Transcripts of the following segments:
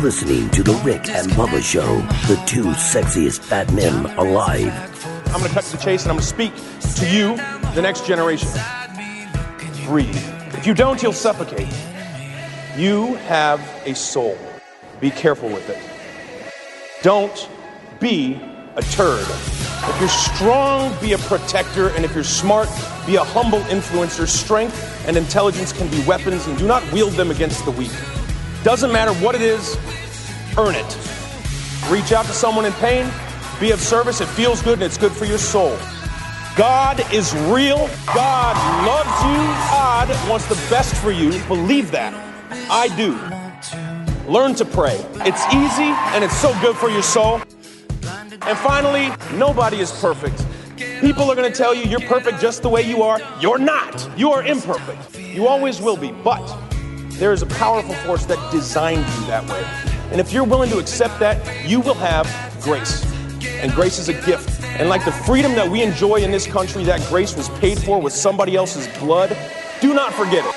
listening to The Rick and Bubba Show, the two sexiest fat men alive. I'm going to cut to the chase and I'm going to speak to you, the next generation. Breathe. If you don't, you'll suffocate. You have a soul. Be careful with it. Don't be a turd. If you're strong, be a protector, and if you're smart, be a humble influencer. Strength and intelligence can be weapons, and do not wield them against the weak. Doesn't matter what it is, earn it. Reach out to someone in pain, be of service. It feels good and it's good for your soul. God is real. God loves you. God wants the best for you. Believe that. I do. Learn to pray. It's easy and it's so good for your soul. And finally, nobody is perfect. People are going to tell you you're perfect just the way you are. You're not. You are imperfect. You always will be. But there is a powerful force that designed you that way. And if you're willing to accept that, you will have grace. And grace is a gift. And like the freedom that we enjoy in this country, that grace was paid for with somebody else's blood. Do not forget it.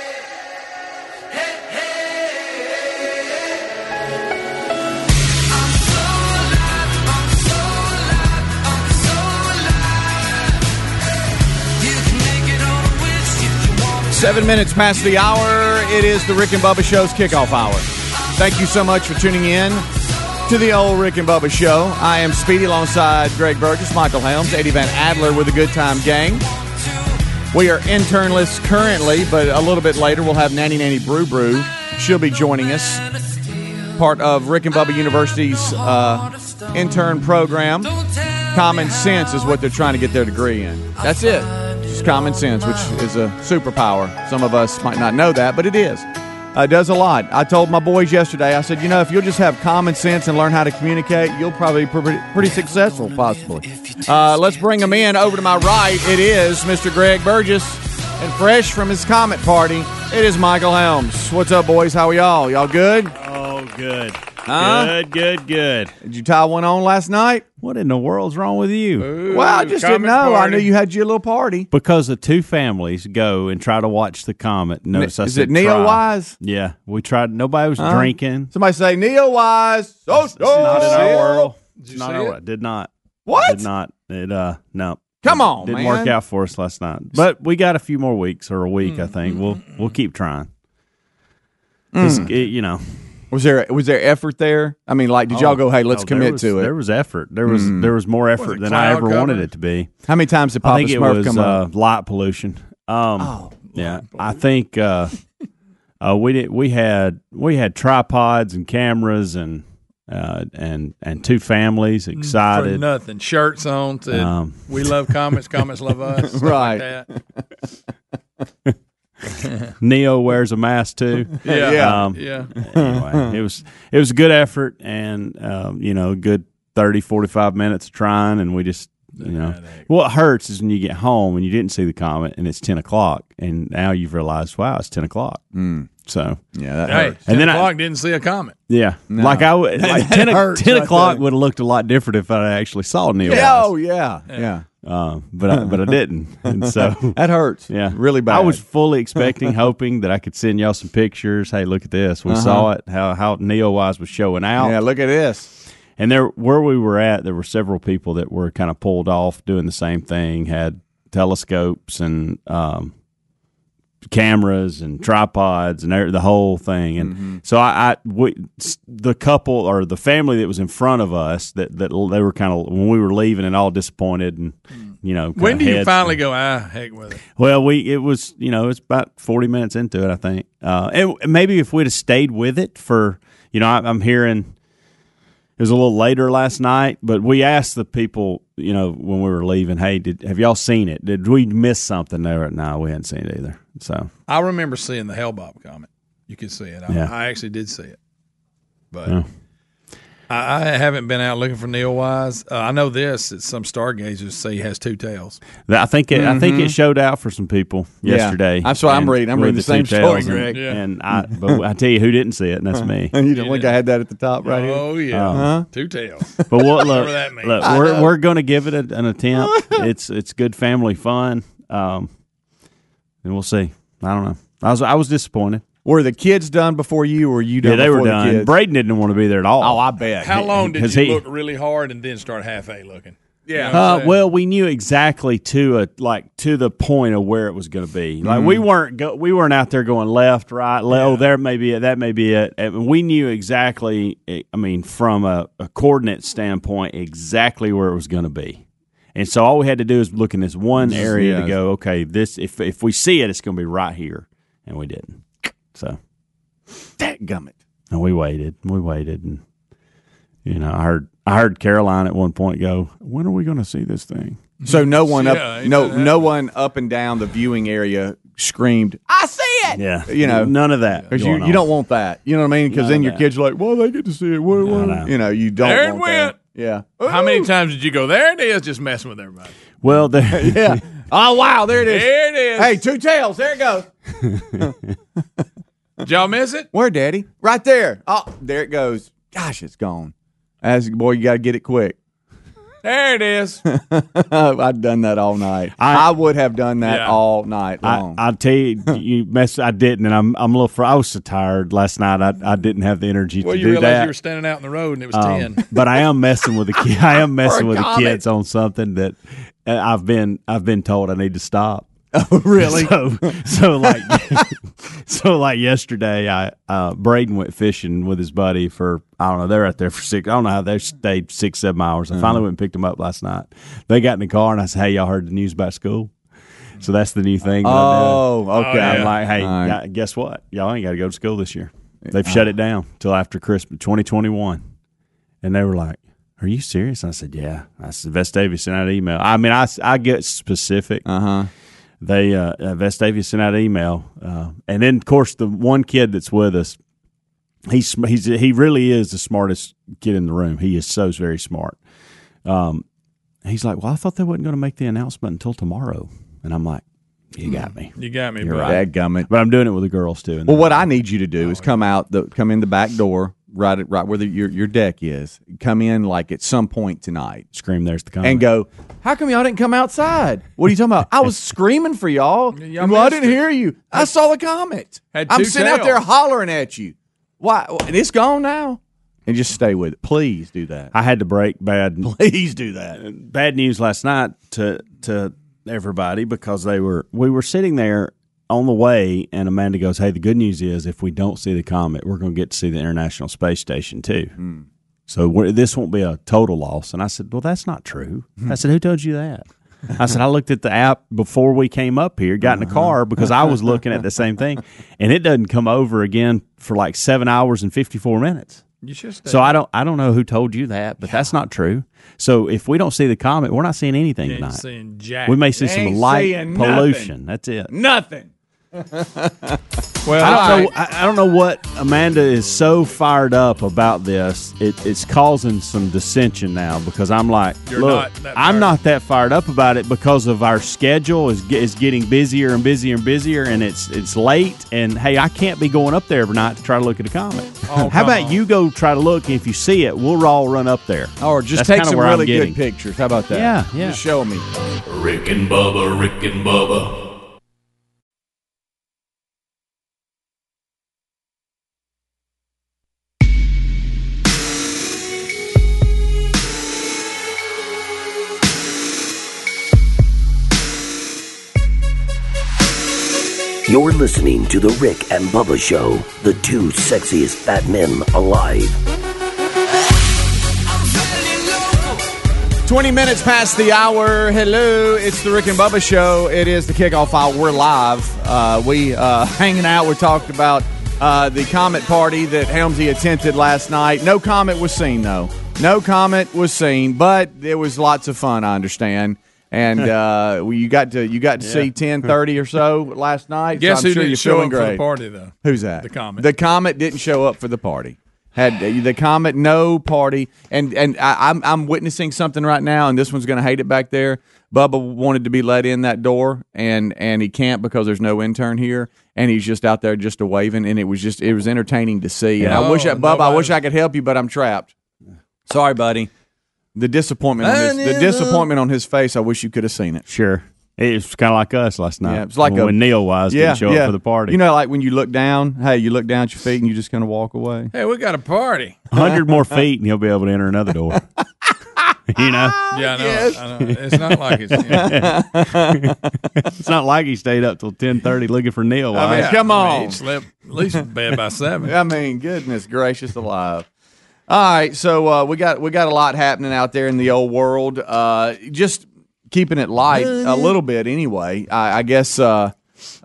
Seven minutes past the hour. It is the Rick and Bubba Show's kickoff hour. Thank you so much for tuning in to the old Rick and Bubba Show. I am Speedy alongside Greg Burgess, Michael Helms, Eddie Van Adler with the Good Time Gang. We are internless currently, but a little bit later we'll have Nanny Nanny Brew Brew. She'll be joining us. Part of Rick and Bubba University's uh, intern program. Common sense is what they're trying to get their degree in. That's it. Just common sense, which is a superpower. Some of us might not know that, but it is. Uh, does a lot. I told my boys yesterday, I said, you know, if you'll just have common sense and learn how to communicate, you'll probably be pretty, pretty successful, possibly. Uh, let's bring them in. Over to my right, it is Mr. Greg Burgess. And fresh from his comet party, it is Michael Helms. What's up, boys? How are y'all? Y'all good? Oh, good. Huh? Good, good, good. Did you tie one on last night? What in the world's wrong with you? well, I just didn't know. I knew you had your little party. Because the two families go and try to watch the comet. Notice I Is said it Neo try. Wise? Yeah, we tried. Nobody was Huh? drinking. Somebody say NEOWISE. So It's not in our world. Did you Not see in our it? world. Did not. What? Did not. It uh no. Come on, Didn't man. work out for us last night. But we got a few more weeks or a week. Mm. I think we'll we'll keep trying. 'Cause, it- you know, Was there was there effort there? I mean, like, did y'all Oh, go, hey, let's oh, commit was- to it? There was effort. There was Mm. there was more effort it than I cloud ever wanted it to be. How many times did I Papa think it was come uh, up? light pollution. Um, yeah, I think uh, uh, we did. We had we had tripods and cameras and uh, and and two families For excited. nothing. Shirts on. Said, Um, we love comments. Comments love us. stuff like Right. that. Neo wears a mask too. Yeah. Yeah. Um, Yeah. anyway, it was it was a good effort and um, you know, good 30, 45 minutes of trying, and we just you know, what hurts is when you get home and you didn't see the comet and it's ten o'clock, and now you've realized, wow, it's ten o'clock. Mm. So Yeah, that Hey, hurt. 10 And then I- o'clock didn't see a comet. yeah, No. like I would, like That 10, o- hurts 10 o'clock would have looked a lot different if I actually saw Neil. Yeah, Wise. oh yeah, yeah. Uh, but I, but I didn't, and so That hurts. yeah, really bad. I was fully expecting, hoping that I could send y'all some pictures. Hey, look at this. We Uh-huh. saw it. How how NEOWISE was showing out. Yeah, look at this. And there, where we were at, there were several people that were kind of pulled off doing the same thing. Had telescopes and um, cameras and tripods and the whole thing. And Mm-hmm. so I, I we, the couple or the family that was in front of us that that they were kind of when we were leaving and all disappointed and you know. When do you finally go, ah, heck with it? well, we it was you know it's about forty minutes into it, I think. Uh, and maybe if we'd have stayed with it for you know I, I'm hearing it was a little later last night, but we asked the people you know when we were leaving, hey, did have y'all seen it? Did we miss something there? No, we hadn't seen it either. So I remember seeing the Hale-Bopp comment. You could see it. I, Yeah. I actually did see it. But Yeah. I, I haven't been out looking for Neil Wise. Uh, I know this. That some stargazers say he has two tails. I think it, I think it showed out for some people Mm-hmm. Yeah. yesterday. That's what I'm and reading. I'm reading the same two tails story, and- Greg. Yeah. And I, but I tell you who didn't see it, and that's me. you don't think I had that at the top right here? Oh yeah, Uh-huh. two tails. But what look, Whatever that look we're we're going to give it a, an attempt. it's it's good family fun, um, and we'll see. I don't know. I was I was disappointed. Were the kids done before you, or were you done? Yeah, they were before the done. kids? Braden didn't want to be there at all. Oh, I bet. How long did you he- look really hard and then start half a looking? Yeah. Uh, well, we knew exactly to a like to the point of where it was going to be. Like we weren't go, we weren't out there going left, right. Le- Oh, there may be it. That may be it. And we knew exactly. eh, I mean, from a, a coordinate standpoint, exactly where it was going to be. And so all we had to do is look in this one area yeah. to go. Okay, this if if we see it, it's going to be right here, and we didn't. So Dadgummit. and we waited. We waited, and you know, I heard I heard Caroline at one point go, "When are we going to see this thing?" So no mm-hmm. one Yeah, up, ain't no that no one up and down the viewing area screamed, "I see it!" Yeah, You know, none of that. Because you, going you don't want that. You know what I mean? Because then your that. kids are like, well, they get to see it. What, what? no. You know, you don't There it want went. that. Yeah. How many times did you go? There it is, just messing with everybody. Well, there, Yeah. Oh, wow. There it is. There it is. Hey, two tails. There it goes. did y'all miss it? Where, Daddy? Right there. Oh, there it goes. Gosh, it's gone. As boy, you got to get it quick. There it is. I've done that all night. I, I- would have done that Yeah. all night I, long. I'll tell you, you mess. I didn't, and I'm I'm a little. Fr- I was so tired last night. I, I didn't have the energy well, to you do realized that. you were standing out in the road and it was Um, ten. but I am messing with the kid. I am messing with the kids on something that uh, I've been I've been told I need to stop. oh, really? So so like so like yesterday, I uh, Braden went fishing with his buddy for I don't know. They're out there for six. I don't know how they stayed six seven hours. I finally went and picked them up last night. They got in the car and I said, "Hey, y'all heard the news about school?" So that's the new thing. I'm oh, okay. yeah. I'm like, hey, right. guess what? Y'all ain't got to go to school this year. They've shut it down till after Christmas, 2021. And they were like, are you serious? And I said, yeah. I said, Vestavia sent out an email. I mean, I, I get specific. Uh huh. They, uh, uh, Vestavia sent out an email. Uh, and then, of course, the one kid that's with us, he's, sm- he's, he really is the smartest kid in the room. He is so very smart. Um, he's like, well, I thought they wasn't going to make the announcement until tomorrow. And I'm like, you got me. You got me. You're bud. right. Dadgummit. But I'm doing it with the girls too. Well, what I need you to do is come out the come in the back door, right at, right where the, your your deck is. Come in like at some point tonight scream. There's the comment. and go. How come y'all didn't come outside? What are you talking about? I was screaming for y'all. Y'all well, I missed didn't it. hear you. I saw the comment. Had I'm two sitting out there tails. hollering at you. Why? And it's gone now. And just stay with it. Please do that. I had to break bad Please do that. bad news last night to to everybody because they were we were sitting there on the way and Amanda goes, "Hey, the good news is if we don't see the comet, we're going to get to see the International Space Station too." Hmm. So this won't be a total loss. And I said, "Well, that's not true." Hmm. I said, "Who told you that?" I said, "I looked at the app before we came up here, got in the car because I was looking at the same thing, and it doesn't come over again for like seven hours and fifty four minutes." You should stay. So I don't I don't know who told you that, but that's not true. So if we don't see the comet, we're not seeing anything tonight. seeing. We may see some light pollution. That's it. Nothing. well, I don't know. I- I, I don't know what Amanda is so fired up about this. It, it's causing some dissension now because I'm like, You're look, not I'm not that fired up about it because of our schedule is is getting busier and busier and busier, and it's it's late. And hey, I can't be going up there every night to try to look at a comet. Oh, How about on. you go try to look? And if you see it, we'll all run up there. Or just That's take some really good pictures. How about that? Yeah, yeah. Just show me. Rick and Bubba, Rick and Bubba. You're listening to The Rick and Bubba Show, the two sexiest fat men alive. 20 minutes past the hour. Hello, it's the Rick and Bubba Show. It is the kickoff hour. We're live. Uh, we uh, hanging out. We talked about uh, the comet party that Helmsy attended last night. No comet was seen, though. No comet was seen, but there was lots of fun. I understand. And uh, well, you got to you got to see ten thirty or so last night. Guess so I'm who sure didn't show feeling up for the party though? Who's that? The comet. The comet didn't show up for the party. Had the comment no party, and and I, I'm I'm witnessing something right now, and this one's going to hate it back there. Bubba wanted to be let in that door, and and he can't because there's no intern here, and he's just out there just a waving, and it was just it was entertaining to see. And I Oh, wish, I, Bubba, I wish I could help you, but I'm trapped. Sorry, buddy. The disappointment, on his, the disappointment on his face. I wish you could have seen it. Sure. It's kind of like us last night. Yeah, it's like when a- Neil Wise didn't show up for the party. You know, like when you look down, hey, you look down at your feet and you just kind of walk away. Hey, we got a party. hundred more feet, and he'll be able to enter another door. you know, Yeah, I know. I know. It's not like it's. Yeah. it's not like he stayed up till ten thirty looking for Neil. I mean, Wise. come I mean, on. he slept at least in bed by seven. I mean, goodness gracious alive. All right, so uh, we got we got a lot happening out there in the old world. Uh, just keeping it light a little bit, anyway. I, I guess uh,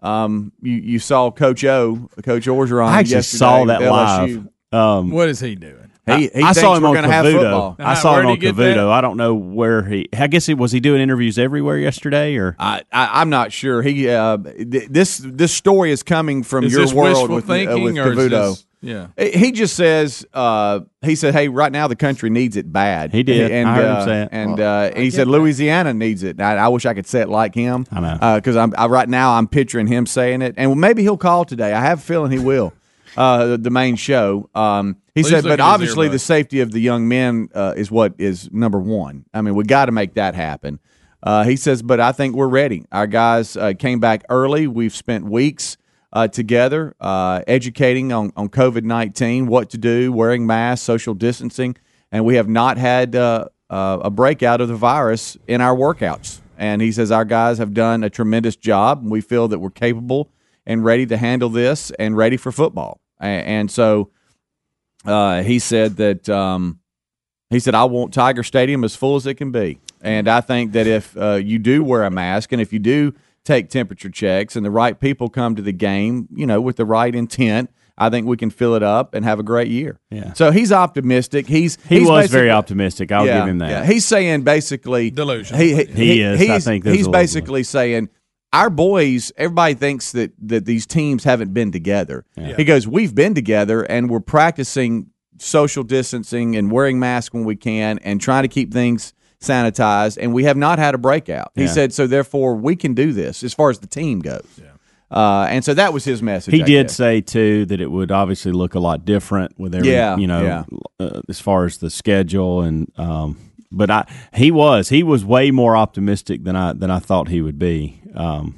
um, you you saw Coach O, Coach Orgeron. I actually yesterday saw that with live. LSU. Um, What is he doing? He, he I thinks saw him we're on going to have football. Cavuto. I saw him where'd he on get that? Cavuto. I don't know where he. I guess it was he doing interviews everywhere yesterday, or I, I, I'm not sure. He uh, th- this this story is coming from Is your this world wishful with, uh, thinking with or is Cavuto. this- yeah. He just says uh, he said, "Hey, right now the country needs it bad." He did. and I heard him uh, say it. And, uh, and he said Louisiana needs it. I, I wish I could say it like him. I know. because I'm I, right now I'm picturing him saying it, and maybe he'll call today. I have a feeling he will. Uh, the, the main show. Um, he Please said, but obviously the safety of the young men uh, is what is number one. I mean, we got to make that happen. Uh, he says, but I think we're ready. Our guys uh, came back early. We've spent weeks uh, together uh, educating on, on COVID 19, what to do, wearing masks, social distancing, and we have not had uh, uh, a breakout of the virus in our workouts. And he says, our guys have done a tremendous job. And we feel that we're capable and ready to handle this and ready for football. A- And so uh, he said that um, he said I want Tiger Stadium as full as it can be, and I think that if uh, you do wear a mask and if you do take temperature checks and the right people come to the game, you know, with the right intent. I think we can fill it up and have a great year. Yeah. So he's optimistic. He's he he's was very optimistic. I'll yeah, give him that. yeah. He's saying basically Delusional. He, he, He is. I He's, think he's a little basically saying our boys. Everybody thinks that that these teams haven't been together. He goes, we've been together and we're practicing social distancing and wearing masks when we can and trying to keep things sanitized. And we have not had a breakout. He Yeah. said, so therefore we can do this as far as the team goes. Uh, and so that was his message. He I did guess. say too that it would obviously look a lot different with every, Yeah, you know, yeah. uh, as far as the schedule and. Um, but I, he was, he was way more optimistic than I than I thought he would be. Um,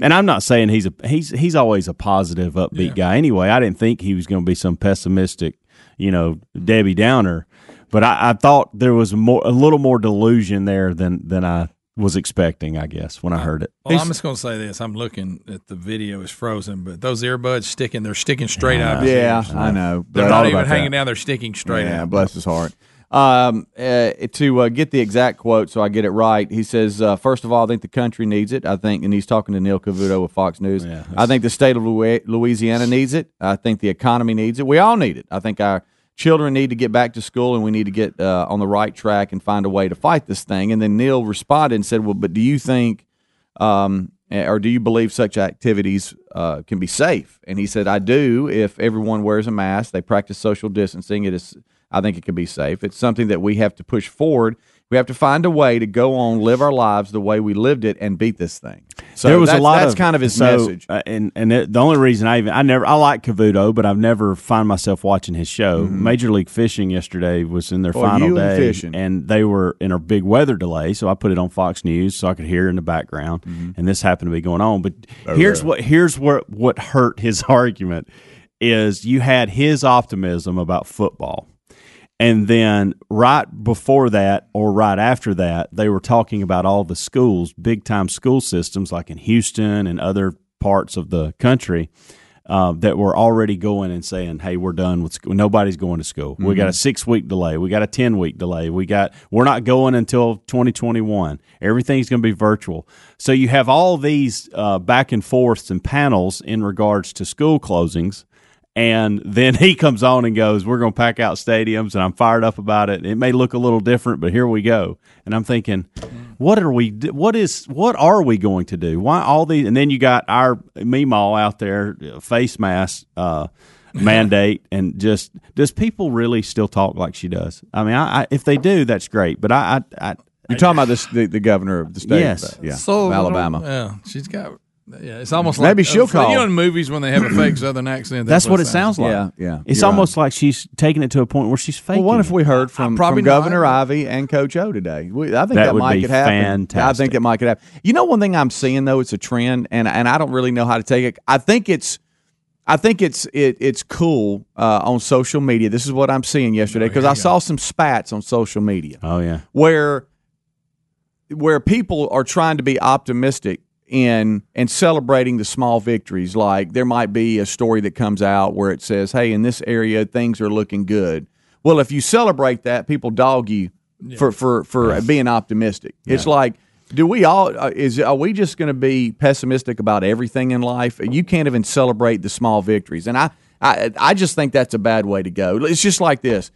and I'm not saying he's a he's he's always a positive, upbeat guy. Anyway, I didn't think he was going to be some pessimistic, you know, Debbie Downer. But I, I thought there was more a little more delusion there than than I was expecting. I guess when I heard it. Well, I'm just going to say this. I'm looking at the video is frozen, but those earbuds sticking, they're sticking straight out. of Yeah. I know. They're not even hanging that. down. They're sticking straight yeah, out. bless his heart. Um, uh, to uh, get the exact quote, so I get it right, he says, uh, first of all, I think the country needs it. I think, and he's talking to Neil Cavuto with Fox News. Yeah, I think the state of Louisiana needs it. I think the economy needs it. We all need it. I think our children need to get back to school, and we need to get uh, on the right track and find a way to fight this thing. And then Neil responded and said, well, but do you think um, or do you believe such activities uh, can be safe? And he said, I do. If everyone wears a mask, they practice social distancing. It is, I think, it can be safe. It's something that we have to push forward. We have to find a way to go on, live our lives the way we lived it, and beat this thing. So there was that's, a lot that's of kind of his so, message. uh, and and it, the only reason I even I never I like Cavuto, but I've never find myself watching his show. Major League Fishing yesterday was in their Mm-hmm. Final you and day, and they were in a big weather delay, so I put it on Fox News so I could hear in the background, Mm-hmm. and this happened to be going on. But Oh, here's what here's what what hurt his argument is you had his optimism about football. And then right before that or right after that, they were talking about all the schools, big time school systems like in Houston and other parts of the country uh, that were already going and saying, "Hey, we're done with school. Nobody's going to school. We got a six week delay. We got a ten week delay. We got we're not going until 2021. Everything's going to be virtual." So you have all these uh, back and forths and panels in regards to school closings. And then he comes on and goes, "We're going to pack out stadiums," and I'm fired up about it. It may look a little different, but here we go. And I'm thinking, what are we? What is? What are we going to do? Why all these? And then you got our Meemaw out there, uh, face mask, uh, mandate and just does people really still talk like she does? I mean, I, I, if they do, that's great. But I, I, I You're talking about this the, the governor of the state, Yes. yeah, So Alabama. Yeah, she's got. Yeah, it's almost Maybe like she'll uh, call. You know, in movies when they have a fake Southern accent, that's what it sounds like. Yeah, yeah, It's you're almost like she's taking it to a point where she's faking. Well, what if we heard from, probably from. Governor Ivey and Coach O today? We, I think That that, would might be could happen. I think that might could happen. You know, one thing I'm seeing though, it's a trend, and and I don't really know how to take it. I think it's. I think it's it, it's cool uh, on social media. This is what I'm seeing yesterday because I saw some spats on social media Oh yeah, where where people are trying to be optimistic in and celebrating the small victories. Like there might be a story that comes out where it says hey in this area things are looking good. Well if you celebrate that people dog you for for for being optimistic. It's like do we all uh, is are we just going to be pessimistic about everything in life? You can't even celebrate the small victories. And i i i just think that's a bad way to go. It's just like this.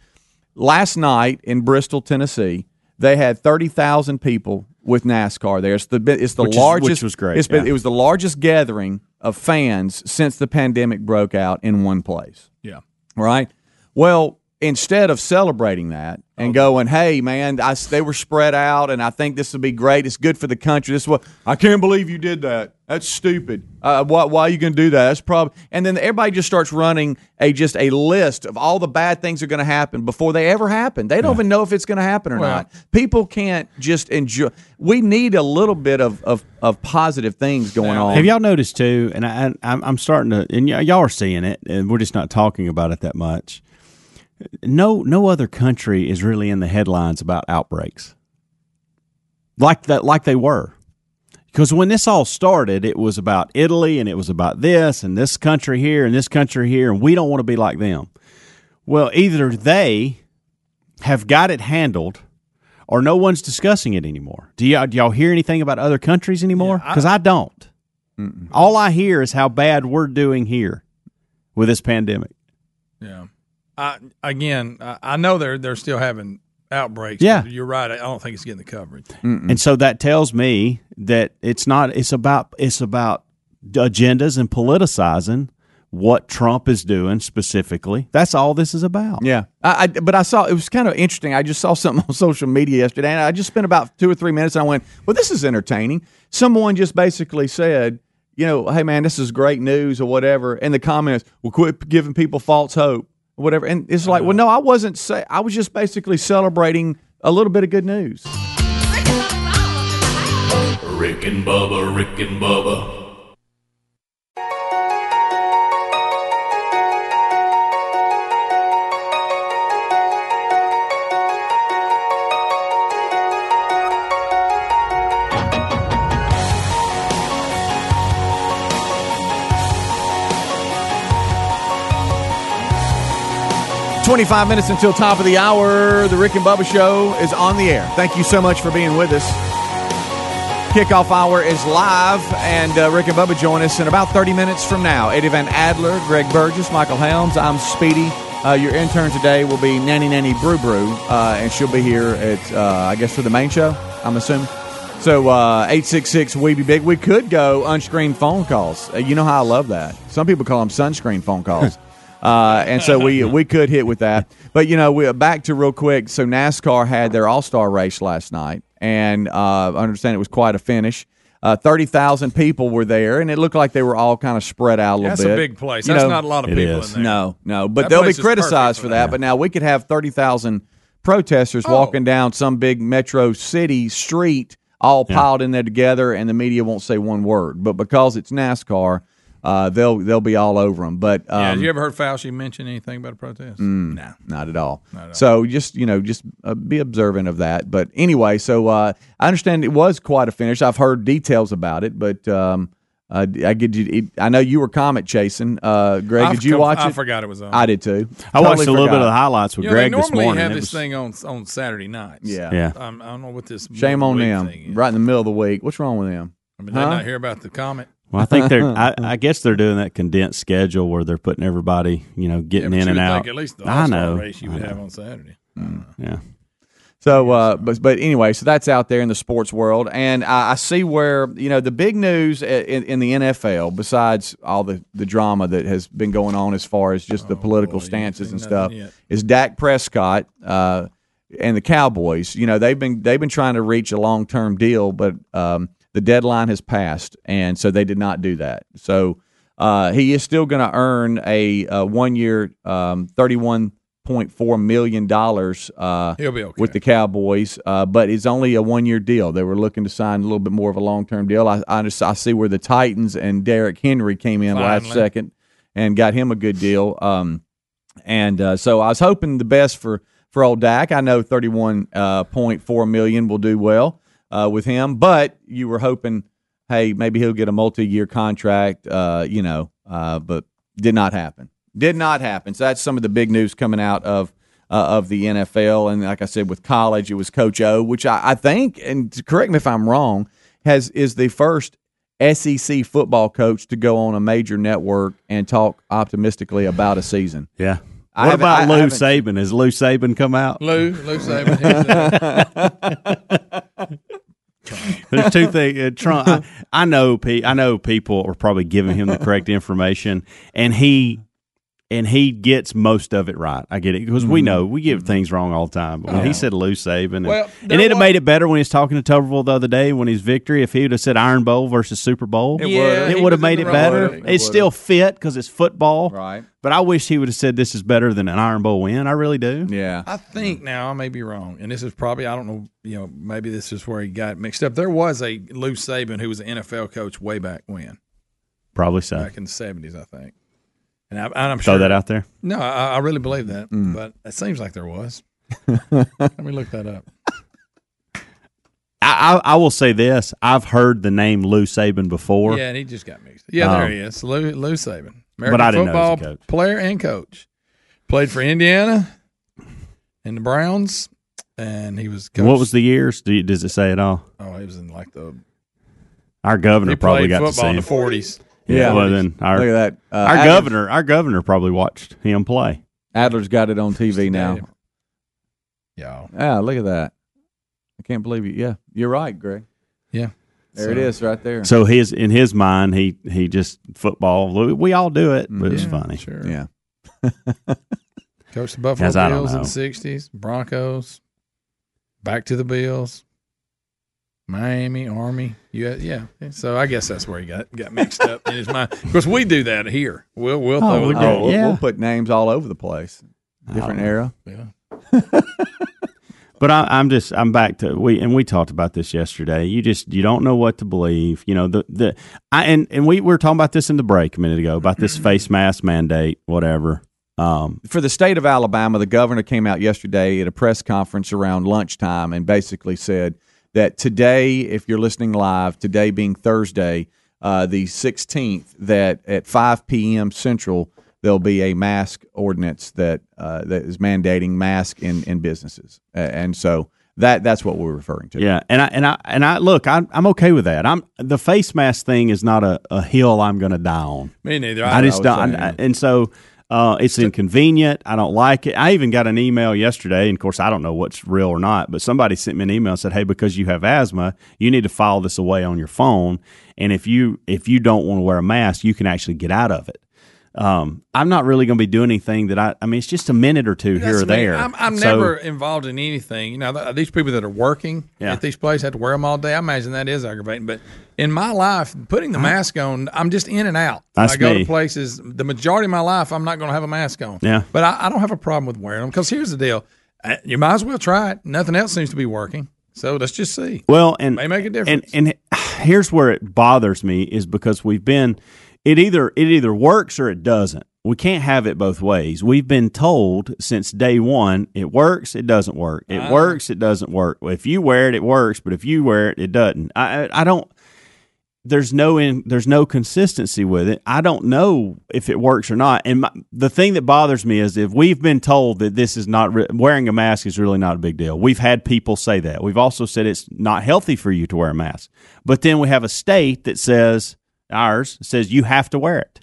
Last night in Bristol, Tennessee, they had thirty thousand people with NASCAR there. It's the it's the Which is- largest. which was great, It's been, yeah. It was the largest gathering of fans since the pandemic broke out in one place. Yeah. Right. Well, instead of celebrating that and going, "Hey, man, I, they were spread out, and I think this will be great. It's good for the country. This what I can't believe you did that. That's stupid. Uh, why, why are you going to do that? That's probably." And then everybody just starts running a just a list of all the bad things that are going to happen before they ever happen. They don't even know if it's going to happen or Well- not. People can't just enjoy. We need a little bit of of, of positive things going on. Have y'all noticed too? And I, I- I'm, I'm starting to, and y'all are seeing it, and we're just not talking about it that much. No, no other country is really in the headlines about outbreaks like that, like they were. Because when this all started, it was about Italy, and it was about this, and this country here, and this country here, and we don't want to be like them. Well, either they have got it handled, or no one's discussing it anymore. Do y'all, do y'all hear anything about other countries anymore? Because I, don't. All I hear is how bad we're doing here with this pandemic. Yeah. I again, I, I know they're they're still having outbreaks. Yeah. but you're right. I don't think it's getting the coverage. And so that tells me that it's not. It's about it's about agendas and politicizing what Trump is doing specifically. That's all this is about. Yeah, I, I but I saw it was kind of interesting. I just saw something on social media yesterday, and I just spent about two or three minutes. And I went, "Well, this is entertaining." Someone just basically said, "You know, hey man, this is great news or whatever." And the comments, "Well, quit giving people false hope or whatever." And it's like, well, uh-huh. no, I wasn't say. I was just basically celebrating a little bit of good news. Rick and Bubba, Rick and Bubba. Twenty-five minutes until top of the hour. The Rick and Bubba Show is on the air. Thank you so much for being with us. Kickoff hour is live, and uh, Rick and Bubba join us in about 30 minutes from now. Eddie Van Adler, Greg Burgess, Michael Helms. I'm Speedy. Uh, your intern today will be Nanny Nanny Brew Brew, uh, and she'll be here at, uh, I guess, for the main show, I'm assuming. So, uh, 866 We Big. We could go unscreened phone calls. Uh, you know how I love that. Some people call them sunscreen phone calls. Uh, and so we we could hit with that. But you know, we back to real quick. So NASCAR had their All Star race last night, and uh, I understand it was quite a finish. Uh, Thirty thousand people were there, and it looked like they were all kind of spread out a little That's bit. That's a big place. You That's know, not a lot of people is. in there. no, no, but That they'll be place is perfect criticized for for that. that. But now we could have thirty thousand protesters Oh. walking down some big metro city street, all piled in there together, and the media won't say one word. But because it's NASCAR, uh, they'll they'll be all over them. But um, Yeah, have you ever heard Fauci mention anything about a protest? no. not at all. So just you know, just uh, be observant of that. But anyway, so uh, I understand it was quite a finish. I've heard details about it, but um, uh, I get you. It, I know you were comet chasing. Uh, Greg, I did you com- watch I it? forgot it was on. I did too. I watched a little bit of the highlights with You know, Greg they this normally morning. have It this was- thing on on Saturday nights. Yeah. Yeah. Um, I don't know what this Shame on them. thing is. Right in the middle of the week. What's wrong with them? I mean, they Huh? not hear about the comet. Well, I think they're. I, I guess they're doing that condensed schedule where they're putting everybody, you know, getting but in and out. think at least the I All-Star know. race you would know. have on Saturday. Yeah. So, uh, but but anyway, so that's out there in the sports world, and I, I see where you know the big news in, in the NFL, besides all the, the drama that has been going on as far as just the political stances and stuff, yet. is Dak Prescott uh, and the Cowboys. You know they've been they've been trying to reach a long term deal, but um, the deadline has passed, and so they did not do that. So uh, he is still going to earn a, a one year um, thirty one point four million dollars. Uh, okay. with the Cowboys, uh, but it's only a one year deal. They were looking to sign a little bit more of a long term deal. I, I, just, I see where the Titans and Derrick Henry came in last second and got him a good deal. Um, and uh, so I was hoping the best for for old Dak. I know thirty one point four million will do well uh, with him, but you were hoping, hey, maybe he'll get a multi year contract. Uh, you know, uh, but did not happen. Did not happen. So that's some of the big news coming out of uh, of the NFL. And like I said, with college, it was Coach O, which I, I think, and correct me if I'm wrong, has is the first SEC football coach to go on a major network and talk optimistically about a season. Yeah. I what about I- I Lou haven't- Saban? Has Lou Saban come out? Lou, Lou Saban. There's two things. Uh, Trump. I, I know. Pe- I know people are probably giving him the correct information, and he and he gets most of it right. I get it because we know we get things wrong all the time. But when he said Lou Saban, and, Well, and it'd have was- made it better when he was talking to Tuberville the other day when he's victory. If he would have said Iron Bowl versus Super Bowl, It Yeah, it would have made it right better. way. It It still fit because it's football, Right. But I wish he would have said this is better than an Iron Bowl win. I really do. Yeah. I think now I may be wrong, and this is probably I don't know. You know, maybe this is where he got mixed up. There was a Lou Saban who was an NFL coach way back when, Probably so. back in the seventies, I think. And, I, and I'm Throw that out there. No, I, I really believe that, Mm. but it seems like there was. Let me look that up. I, I, I will say this: I've heard the name Lou Saban before. Yeah, and he just got mixed. Yeah, there Um, he is, Lou, Lou Saban, American But I didn't football coach. player and coach. Played for Indiana and the Browns, and he was. Coach, What was the years? Do you, does it say at all? Oh, he was in like the. Our governor probably got to football see in the forties. Yeah. Well, then our Look at that. Uh, our Adler's- governor, our governor probably watched him play. Adler's got it on TV now. Yeah, Yeah, look at that. I can't believe you. Yeah, you're right, Greg. yeah. There it So- is, right there. So his in his mind, he he just football. We all do it, but it's Yeah, funny. Sure. Yeah. Coach the Buffalo Guys, I don't Bills in the sixties, Broncos, back to the Bills, Miami, Army. Yeah, yeah. So I guess that's where he got got mixed up in his mind. Because we do that here. We'll we'll Oh, throw oh, we'll, Yeah. we'll put names all over the place. Different Oh. era. Yeah. But I, I'm just I'm back to we and we talked about this yesterday. You just you don't know what to believe. You know the the I and and we were talking about this in the break a minute ago about this face mask mandate, whatever. Um, For the state of Alabama, the governor came out yesterday at a press conference around lunchtime and basically said that today, if you're listening live, today being Thursday, uh, the 16th, that at 5 p.m. Central, there'll be a mask ordinance that uh, that is mandating mask in, in businesses, uh, and so that that's what we're referring to. Yeah, and I and I and I look, I'm I'm okay with that. I'm the face mask thing is not a, a hill I'm going to die on. Me neither. I, just would don't, I- and so uh, it's inconvenient. I don't like it. I even got an email yesterday, and of course, I don't know what's real or not. But somebody sent me an email and said, "Hey, because you have asthma, you need to file this away on your phone, and if you if you don't want to wear a mask, you can actually get out of it." Um, I'm not really going to be doing anything that I. I mean, it's just a minute or two here or me. there. I'm, I'm So- never involved in anything. You know, th- these people that are working Yeah. at these places have to wear them all day. I imagine that is aggravating. But in my life, putting the mask on, I'm just in and out. That's I go me. to places. The majority of my life, I'm not going to have a mask on. Yeah. But I, I don't have a problem with wearing them because here's the deal: you might as well try it. Nothing else seems to be working. So let's just see. Well, and May make a difference. And and here's where it bothers me is because we've been it either it either works or it doesn't. We can't have it both ways. We've been told since day one it works, it doesn't work. It ah. works, it doesn't work. If you wear it, it works, but if you wear it, it doesn't. I I I don't. There's no in, there's no consistency with it. I don't know if it works or not. And my, the thing that bothers me is if we've been told that this is not re- wearing a mask is really not a big deal. We've had people say that. We've also said it's not healthy for you to wear a mask. But then we have a state that says ours says you have to wear it.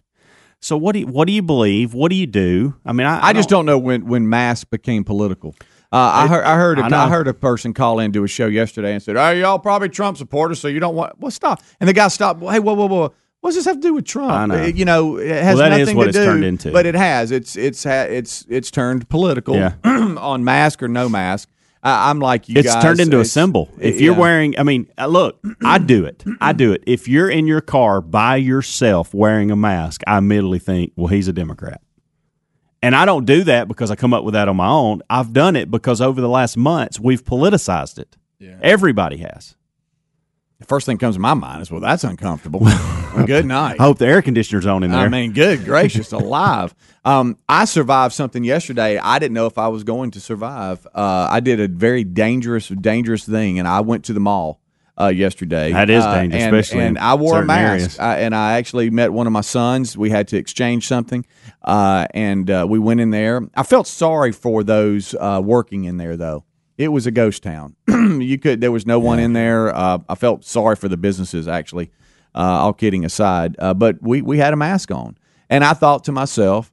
So what do you, what do you believe? What do you do? I mean, I, I just don't know when when masks became political. Uh, I heard I heard a, I I, heard a person call into a show yesterday and said, "Oh, y'all probably Trump supporters, so you don't want well stop." And the guy stopped. Hey, whoa, whoa, whoa! What does this have to do with Trump? I know. Uh, You know, it has Well, that is nothing what to it's do. turned into. But it has. It's it's it's it's turned political Yeah. on mask or no mask. I, I'm like you it's guys. turned into a symbol. If you're yeah. wearing, I mean, uh, look, I do it. I do it. If you're in your car by yourself wearing a mask, I immediately think, well, he's a Democrat. And I don't do that because I come up with that on my own. I've done it because over the last months we've politicized it. Everybody has. The first thing that comes to my mind is, well, that's uncomfortable. Well, good night. I hope the air conditioner's on in there. I mean, good gracious, alive. Um, I survived something yesterday. I didn't know if I was going to survive. Uh, I did a very dangerous, dangerous thing, and I went to the mall uh, yesterday. That is Uh, dangerous, and, especially And I wore a mask. I, and I actually met one of my sons. We had to exchange something, uh, and uh, we went in there. I felt sorry for those uh, working in there, though. It was a ghost town. you could there was no one in there. Uh, I felt sorry for the businesses actually. Uh, all kidding aside, uh, but we we had a mask on, and I thought to myself,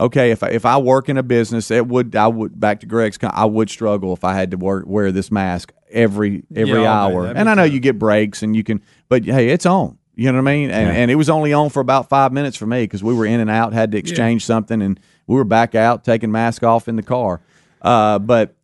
okay, if I, if I work in a business, it would I would back to Greg's. I would struggle if I had to work wear this mask every every Yeah, hour. That'd And I know tough. you get breaks and you can, but hey, it's on. You know what I mean? And, and it was only on for about five minutes for me because we were in and out, had to exchange something, and we were back out taking mask off in the car. Uh, but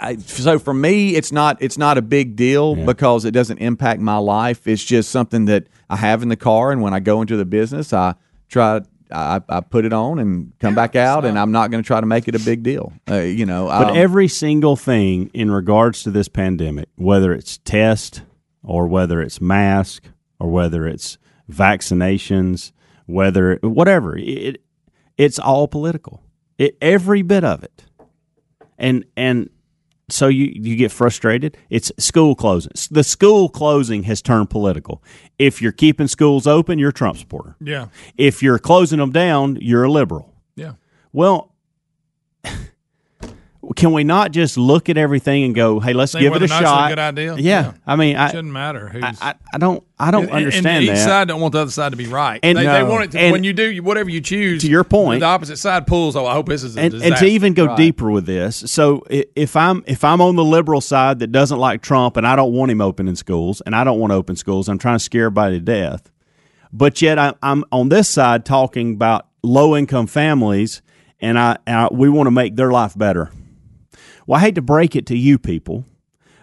I, so for me, it's not it's not a big deal because it doesn't impact my life. It's just something that I have in the car, and when I go into the business, I try. I, I put it on and come back out, and I'm not going to try to make it a big deal. Uh, you know, But um, every single thing in regards to this pandemic, whether it's test or whether it's mask or whether it's vaccinations, whether whatever, it it's all political. It every bit of it. And and so you you get frustrated. It's school closing. The school closing has turned political. If you're keeping schools open, you're a Trump supporter. Yeah. If you're closing them down, you're a liberal. Yeah. Well, can we not just look at everything and go, "Hey, let's Think give it a or not a shot"? good idea? Yeah, Yeah. I mean, I, Shouldn't matter who's. I, I, I don't, I don't and- understand and each that. side don't want the other side to be right. And- they, they want it to, And- when you do whatever you choose. To your point- the opposite side pulls. Oh, I hope this is a and, disaster. and to even go deeper with this, so if I'm if I'm on the liberal side that doesn't like Trump and I don't want him opening schools and I don't want to open schools, I'm trying to scare everybody to death. But yet I, I'm on this side talking about low income families, and I, I we want to make their life better. Well, I hate to break it to you people,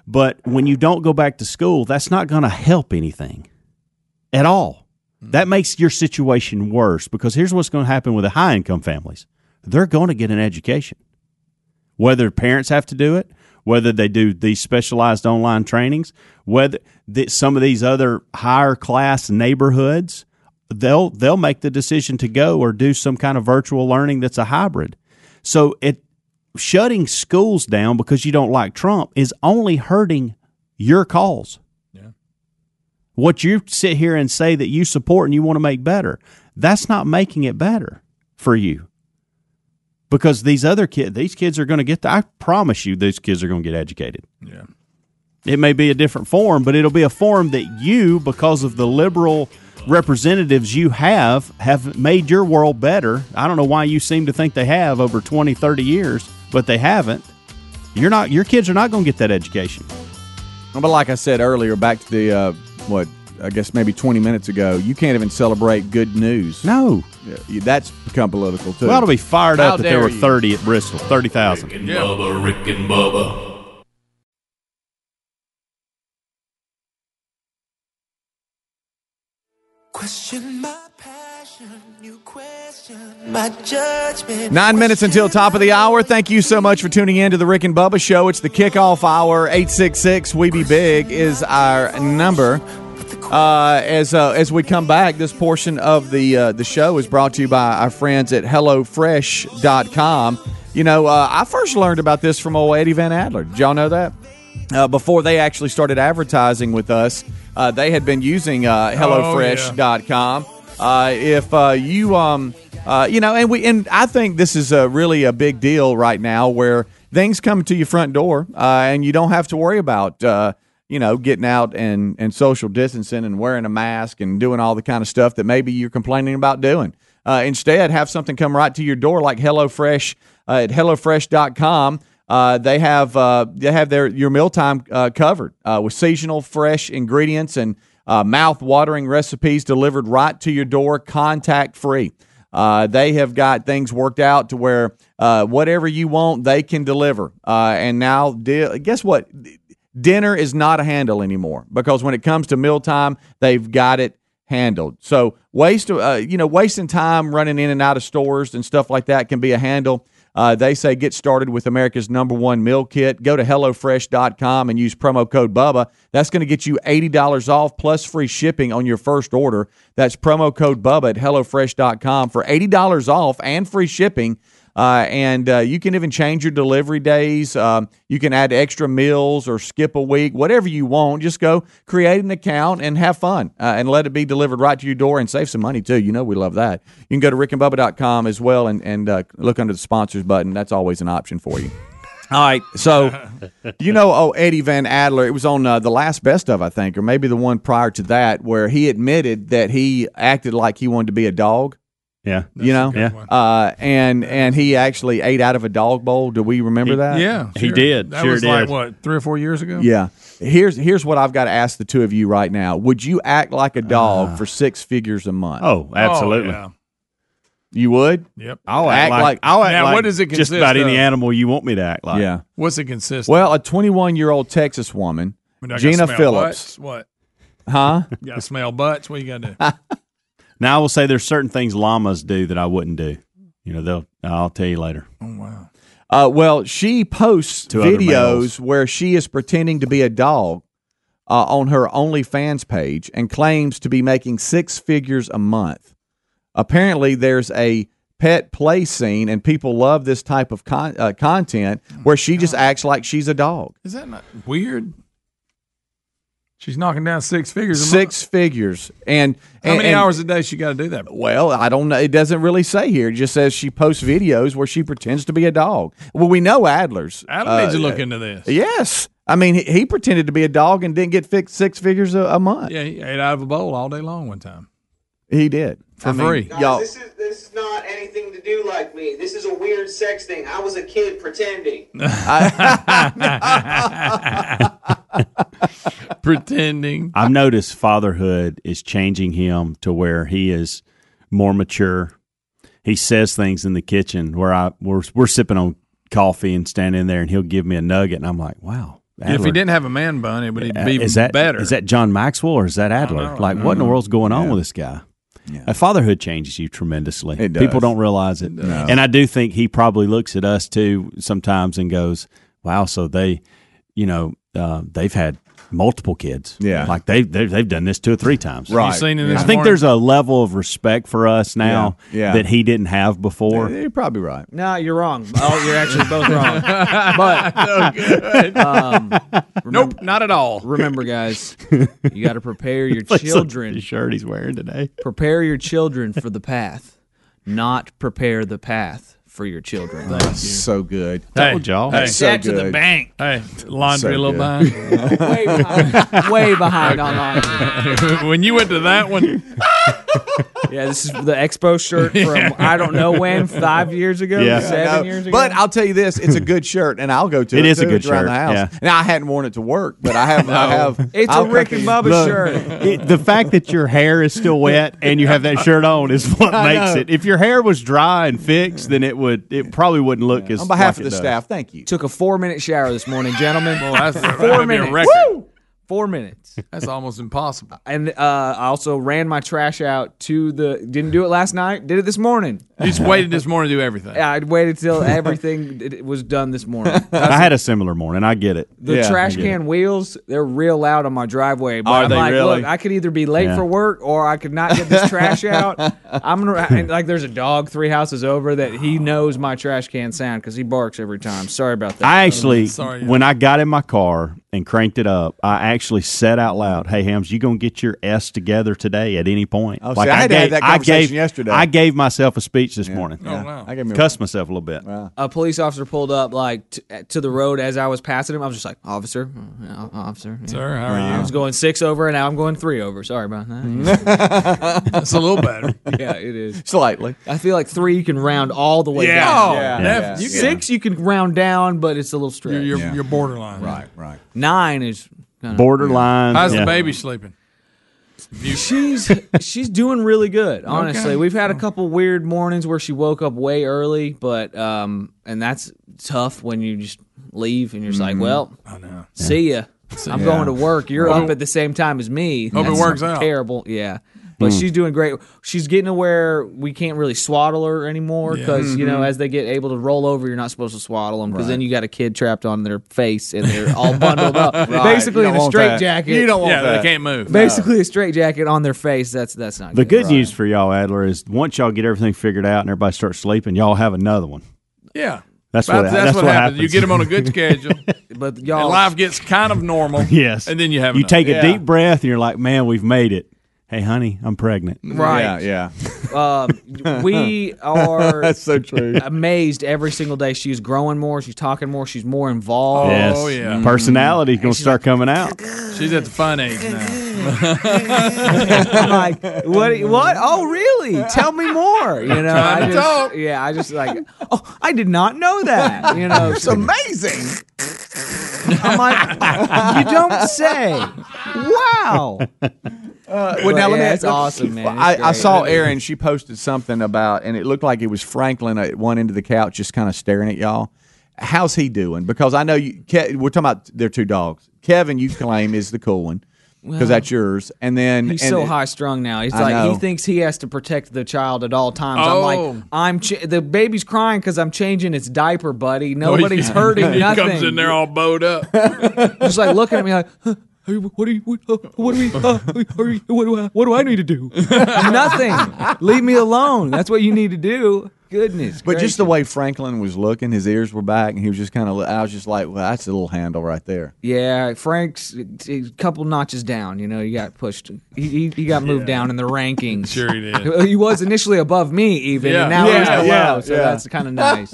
but when you don't go back to school, that's not going to help anything at all. Hmm. That makes your situation worse because here's what's going to happen with the high income families they're going to get an education. Whether parents have to do it, whether they do these specialized online trainings, whether the, some of these other higher class neighborhoods, they'll they'll make the decision to go or do some kind of virtual learning that's a hybrid. So it shutting schools down because you don't like Trump is only hurting your cause. What you sit here and say that you support and you want to make better, that's not making it better for you. Because these other kids, these kids are going to get. The, I promise you, these kids are going to get educated. Yeah. It may be a different form, but it'll be a form that you, because of the liberal representatives you have, have made your world better. I don't know why you seem to think they have over 20, 30 years, but they haven't. You're not. Your kids are not going to get that education. But like I said earlier, back to the uh, what I guess maybe 20 minutes ago, you can't even celebrate good news. No. Yeah, that's become political too. We ought to be fired How up that there dare were you. 30 at Bristol, 30,000. Rick and Bubba, Rick and Bubba. Question my Nine minutes until top of the hour. Thank you so much for tuning in to the Rick and Bubba Show. It's the kickoff hour. Eight six six We Be Big is our number. Uh, as uh, as we come back, this portion of the uh, the show is brought to you by our friends at HelloFresh.com. You know, uh, I first learned about this from old Eddie Van Adler. Did y'all know that? Uh, before they actually started advertising with us, uh, they had been using uh, HelloFresh.com. Uh, if uh, you um uh, you know, and we and I think this is a really a big deal right now where things come to your front door uh, and you don't have to worry about uh, you know getting out and and social distancing and wearing a mask and doing all the kind of stuff that maybe you're complaining about doing. Uh, instead, have something come right to your door like HelloFresh uh, at HelloFresh.com. Uh, they have uh, they have their your mealtime uh, covered uh, with seasonal fresh ingredients and uh, mouth watering recipes delivered right to your door, contact free. Uh, they have got things worked out to where uh, whatever you want, they can deliver. Uh, and now, di- guess what? Dinner is not a handle anymore because when it comes to mealtime, they've got it handled. So waste, uh, you know, wasting time running in and out of stores and stuff like that can be a handle. Uh, they say get started with America's number one meal kit. Go to HelloFresh.com and use promo code BUBBA. That's going to get you $80 off plus free shipping on your first order. That's promo code BUBBA at HelloFresh.com for $80 off and free shipping. Uh, and uh, you can even change your delivery days. Um, you can add extra meals or skip a week, whatever you want. Just go create an account and have fun uh, and let it be delivered right to your door and save some money too. You know, we love that. You can go to rickandbubba.com as well and, and uh, look under the sponsors button. That's always an option for you. All right, so you know, oh Eddie Van Adler. It was on uh, the last best of, I think, or maybe the one prior to that, where he admitted that he acted like he wanted to be a dog. Yeah. you know, Yeah. uh, and and he actually ate out of a dog bowl. Do we remember that? Yeah, He did. That Sure was like what three or four years ago. Yeah. Here's here's what I've got to ask the two of you right now. Would you act like a dog for six figures a month? Oh, absolutely. Oh, yeah. You would? Yep. I'll Act act, like, like- I'll act Now, like what does it consist just consist about any animal you want me to act like. yeah. What's it consist? Well, a 21 year old Texas woman, of? Do I Gina smell Phillips, Butts? What? huh? You got to smell butts. What you got to do? Now I will say there's certain things llamas do that I wouldn't do. You know, they'll. I'll tell you later. oh wow. Uh, well, she posts To videos where she is pretending to be a dog uh, on her OnlyFans page and claims to be making six figures a month. Apparently, there's a pet play scene, and people love this type of con- uh, content where she just acts like she's a dog. Is that not weird? She's knocking down six figures. A Six figures, and Month. How many and- hours a day she got to do that? Well, I don't know. It doesn't really say here. It just says she posts videos where she pretends to be a dog. Well, we know Adler's. Adam needs to uh, look into this. Yes. I mean, he, he pretended to be a dog and didn't get fix, six figures a, a month. Yeah, he ate out of a bowl all day long one time. He did. For I mean, free. Guys, Y'all, this is this is not anything to do like me. This is a weird sex thing. I was a kid pretending. Pretending. I've noticed fatherhood is changing him to where he is more mature. He says things in the kitchen where I we're we're sipping on coffee and standing there, and he'll give me a nugget, and I'm like, wow. if he didn't have a man bun, it would be Uh, is that better. Is that John Maxwell or is that Adler? know. like, what in the world's going on with this guy? Uh, fatherhood changes you tremendously. It does. People don't realize it, and I do think he probably looks at us too sometimes and goes, "Wow, so they, you know, uh, they've had multiple kids. Yeah. like they they've, they've done this two or three times. Right. You seen in this I think morning? there's a level of respect for us now Yeah. Yeah. that he didn't have before. you're probably right. No, you're wrong. Oh, you're actually both wrong. But um, Nope, not at all. remember, guys, you got to prepare your Looks like children. shirt he's wearing today. Prepare your children for the path, not prepare the path for your children. Oh, so good. Told y'all. Hey, so that to the good. bank. hey, laundry So a little good. behind. Way behind. way behind on laundry. when you went to that one, Yeah, this is the Expo shirt from I don't know when, five years ago, Yeah. seven No, years ago. But I'll tell you this: it's a good shirt, and I'll go to it. It is a good It's around shirt, the house. yeah. Now I hadn't worn it to work, but I have. I have. it's I'll a Rick cut and the- Bubba Look, shirt. it- the fact that your hair is still wet and you have that shirt on is what I makes know. it. If your hair was dry and fixed, then it would it probably wouldn't look as On behalf like of the staff, thank you. Took a four minute shower this morning, gentlemen. well, that's that Four would be a minutes. record. Four minutes. That's almost impossible. And uh, I also ran my trash out to the. Didn't do it last night. Did it this morning. You just waited this morning to do everything. Yeah, I'd waited till everything it- it was done this morning. I had a similar morning. I get it. The Yeah, trash I get can wheels, they're real loud on my driveway. But Are I'm they like, really? look, I could either be late Yeah. for work or I could not get this trash out. I'm gonna and like there's a dog three houses over that he knows my trash can sound because he barks every time. Sorry about that. I actually, Sorry. when I got in my car and cranked it up, I actually said out loud, "Hey, Hams, you gonna get your S together today at any point?" Oh, see, I had to have that I gave, yesterday. I gave myself a speech this morning. Oh, wow. I gave me a- Cussed myself a little bit. a police officer pulled up like t- to the road as I was passing him. I was just like, "Officer, officer, yeah. Sir, how are I you? was going six over, and now I'm going three over. Sorry about that. That's a little better. yeah, it is. Slightly. I feel like three you can round all the way Yeah. down. Oh, Yeah. def- Yeah. Six you can round down, but it's a little stretch. You're, you're, Yeah. you're borderline. Right, right. Nine is kinda- Borderline. How's yeah. the baby sleeping? She's she's doing really good. Honestly, Okay. we've had a couple weird mornings where she woke up way early, but um, and that's tough when you just leave and you're just Mm-hmm. like, well, I know. see ya. I'm ya. going to work. You're up at the same time as me. Hope it works out. Terrible. Yeah. But hmm. she's doing great. She's getting to where we can't really swaddle her anymore because you know mm-hmm. as they get able to roll over, you're not supposed to swaddle them because then you got a kid trapped on their face and they're all bundled up, basically in a want straight that. jacket. You don't want Yeah, that. they can't move. basically a straight jacket on their face. That's that's not good. The good. good news for y'all, Adler, is once y'all get everything figured out and everybody starts sleeping, y'all have another one. Yeah. That's That's, what. that's, that's what, happens. You get them on a good schedule, But y'all, life gets kind of normal. Yes. And then you have you another. take a Yeah. deep breath and you're like, man, we've made it. Hey, honey, I'm pregnant. right? Yeah, yeah. Um, we are That's so true. amazed every single day. She's growing more. She's talking more. She's more involved. Yes. Oh, yeah. Personality gonna start coming out. She's at the fun age now. I'm like, what? What? Oh, really? Tell me more. You know, I to just, talk. yeah, I just like, oh, I did not know that. You know, It's amazing. I'm like, you don't say. Wow. Uh, well, But now let me. yeah, it's awesome, man. It's I, I saw Erin. She posted something about, and it looked like it was Franklin at one end of the couch, just kind of staring at y'all. How's he doing? Because I know you. Ke- we're talking about their two dogs. Kevin, you claim is the cool one because that's yours, and then He's and so it- high strung now. He's I like know. he thinks he has to protect the child at all times. Oh. I'm like, oh. I'm ch- the baby's crying because I'm changing its diaper, buddy. Nobody's hurting he nothing. comes in there all bowed up. just like looking at me like, huh, are you- what do you what, uh, what do we uh, are you, what do I what do I need to do? Nothing. Leave me alone. That's what you need to do. Goodness. But just the way Franklin was looking, his ears were back, and he was just kind of. I was just like, well, that's a little handle right there. Yeah, Frank's a couple notches down. You know, he got pushed. He he, he got moved down in the rankings. Sure he did. He was initially above me, even, Yeah. and now Yeah, he's below. yeah, so yeah. that's kind of nice.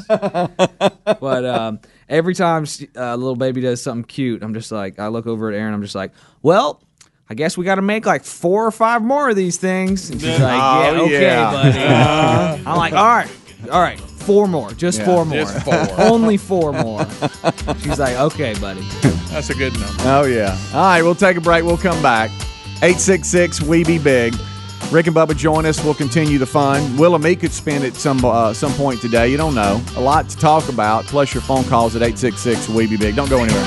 but um, every time uh, little baby does something cute, I'm just like, I look over at Erin. I'm just like, well. I guess we got to make like four or five more of these things. And she's like, "Yeah, Oh, okay, yeah. buddy." I'm like, "All right, all right, four more, just Yeah, four more, just four. only four more." She's like, "Okay, buddy." That's a good number. Oh yeah. All right, we'll take a break. We'll come back. Eight six six. We be big. Rick and Bubba join us. We'll continue the fun. Will and me could spend at some uh, some point today. You don't know. A lot to talk about. Plus your phone calls at eight six six. We be big. Don't go anywhere.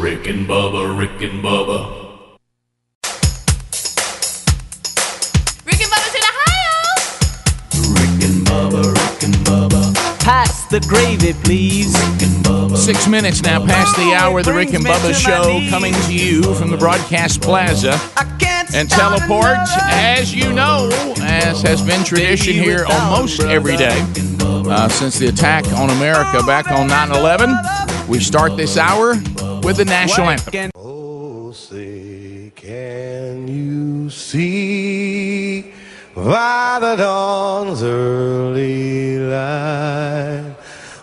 Rick and Bubba, Rick and Bubba. Pass the gravy, please. Rick and Bubba. Six minutes now past the hour of the Rick and Bubba show coming to you from the Broadcast Plaza and teleport, as you know, as has been tradition here almost every day uh, since the attack on America back on 9 11. We start this hour with the national anthem. Oh, say, can you see by the dawn's early light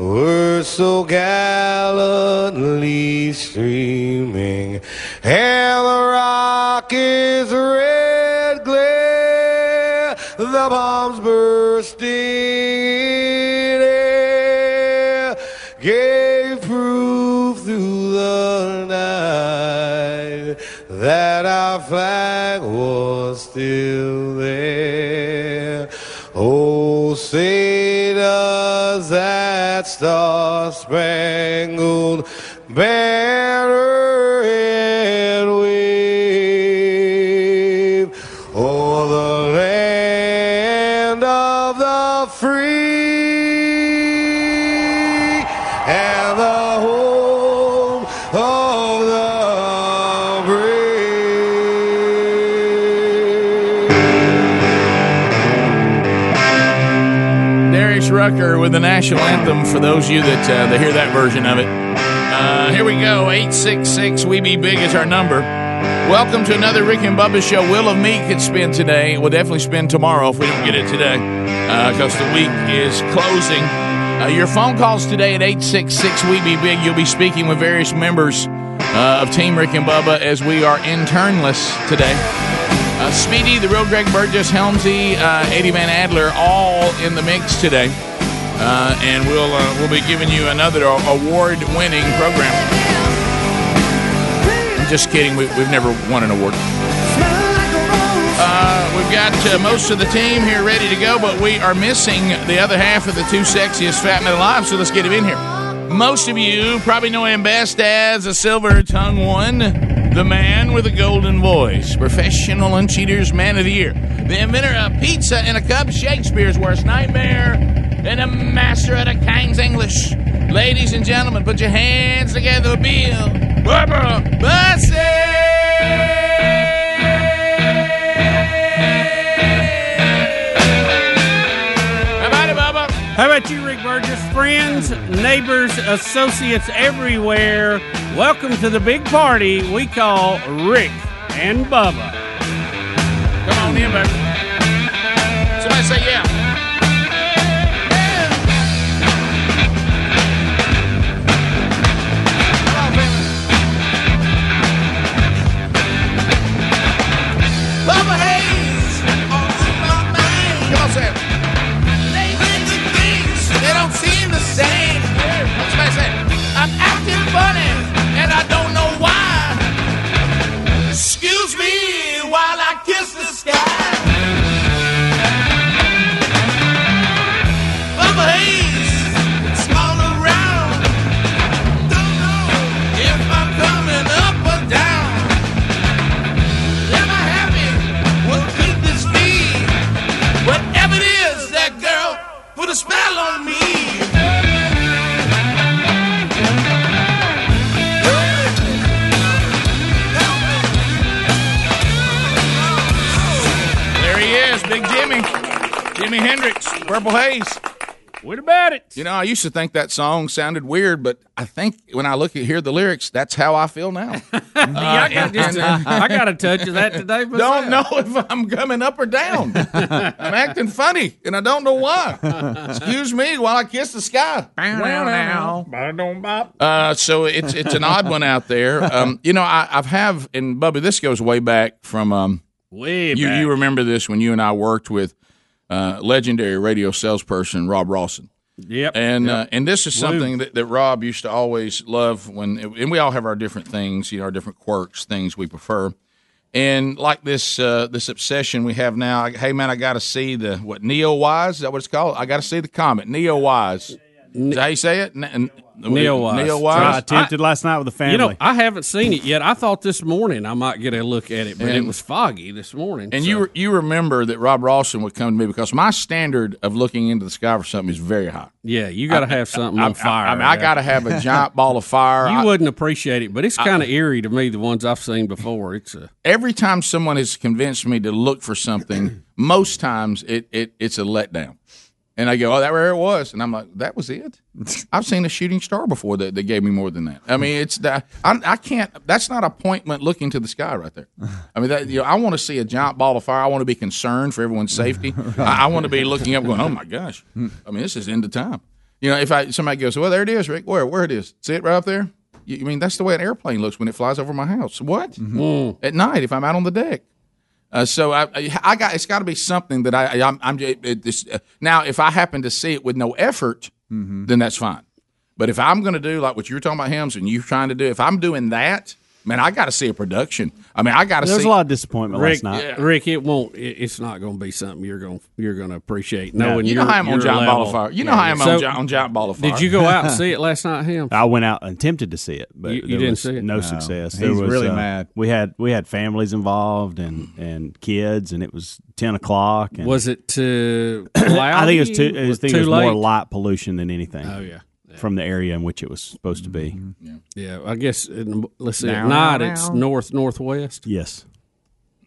were so gallantly streaming, and the rocket's red glare, the bombs bursting in air, gave proof through the night that our flag was still that star-spangled banner Rucker with the national anthem for those of you that, uh, that hear that version of it. Uh, here we go. 866 We Be Big is our number. Welcome to another Rick and Bubba show. Will of Me could spin today. We'll definitely spin tomorrow if we don't get it today because the week is closing. Uh, your phone calls today at 866 We Be Big. You'll be speaking with various members uh, of Team Rick and Bubba as we are internless today. Uh, Speedy, the real Greg Burgess, Helmsy, uh, Eddie Van Adler, all in the mix today, uh, and we'll uh, we'll be giving you another award-winning program. I'm just kidding. We, we've never won an award. Uh, we've got uh, most of the team here ready to go, but we are missing the other half of the two sexiest fat men alive. So let's get him in here. Most of you probably know him best as a silver tongue one, the man with a golden voice, professional and cheaters man of the year, the inventor of pizza in a cup, Shakespeare's worst nightmare, and a master of the King's English. Ladies and gentlemen, put your hands together, Bill Bubba How about you, Rick Burgess? Friends, neighbors, associates everywhere, welcome to the big party we call Rick and Bubba. Come on in, baby. Somebody say yeah. Hendrix, Purple Haze. What about it? You know, I used to think that song sounded weird, but I think when I look at hear the lyrics, that's how I feel now. Yeah, I, got just a, I got a touch of that today. myself. don't know if I'm coming up or down. I'm acting funny, and I don't know why. Excuse me while I kiss the sky. Uh, so it's it's an odd one out there. Um, you know, I, I've have and Bubby, this goes way back from um, Way you you remember this when you and I worked with uh, legendary radio salesperson Rob Rawson. Yep. And Yep. uh, and this is something that, that Rob used to always love when and we all have our different things, you know, our different quirks, things we prefer. And like this uh, this obsession we have now, I, hey man, I got to see the what NEOWISE is that what it's called? I got to see the comet NEOWISE. Is that how you say it? N- n- Neowise. Neo I Wise. attempted last night with the family. You know, I haven't seen it yet. I thought this morning I might get a look at it, but it was foggy this morning. And so- you you remember that Rob Rawson would come to me because my standard of looking into the sky for something is very high. yeah, you got to have something on fire. I, mean, I got to have a giant ball of fire. You I- wouldn't appreciate it, but it's kind of eerie to me. The ones I've seen before, it's a every time someone has convinced me to look for something, most times it, it it's a letdown. And I go, oh, that where it was, and I'm like, that was it. I've seen a shooting star before that, that gave me more than that. I mean, it's that I, I can't. That's not appointment looking to the sky right there. I mean, that, you know, I want to see a giant ball of fire. I want to be concerned for everyone's safety. I, I want to be looking up, going, oh my gosh. I mean, this is end of time. You know, if I somebody goes, well, there it is, Rick. Where where it is? See it right up there. You, you mean that's the way an airplane looks when it flies over my house? What mm-hmm. at night if I'm out on the deck? Uh, so I, I got it's got to be something that I I'm, I'm it, it, this, uh, now if I happen to see it with no effort, then that's fine. But if I'm going to do like what you're talking about, Hems, and you're trying to do, if I'm doing that, Man, I got to see a production. I mean, I got to see. There's a lot of disappointment Rick, last night. Rick, it won't. It, it's not going to be something you're going you're going to appreciate. No. Knowing You know your- how I'm on your Giant Ball of. Fire. You know how I'm on So, Gi- on Giant Ball of Fire. Did you go out and see it last night, him? I went out and attempted to see it, but You- you there didn't was see it? No, No. success. He's was, really uh, mad. We had we had families involved and and kids, and it was ten o'clock. And Was it too I think it was too. cloudy? I Was think too it was more light pollution than anything. Oh yeah. From the area in which it was supposed to be. Mm-hmm. Yeah, I guess. In, let's see. Now, at night, now, it's north northwest. Yes.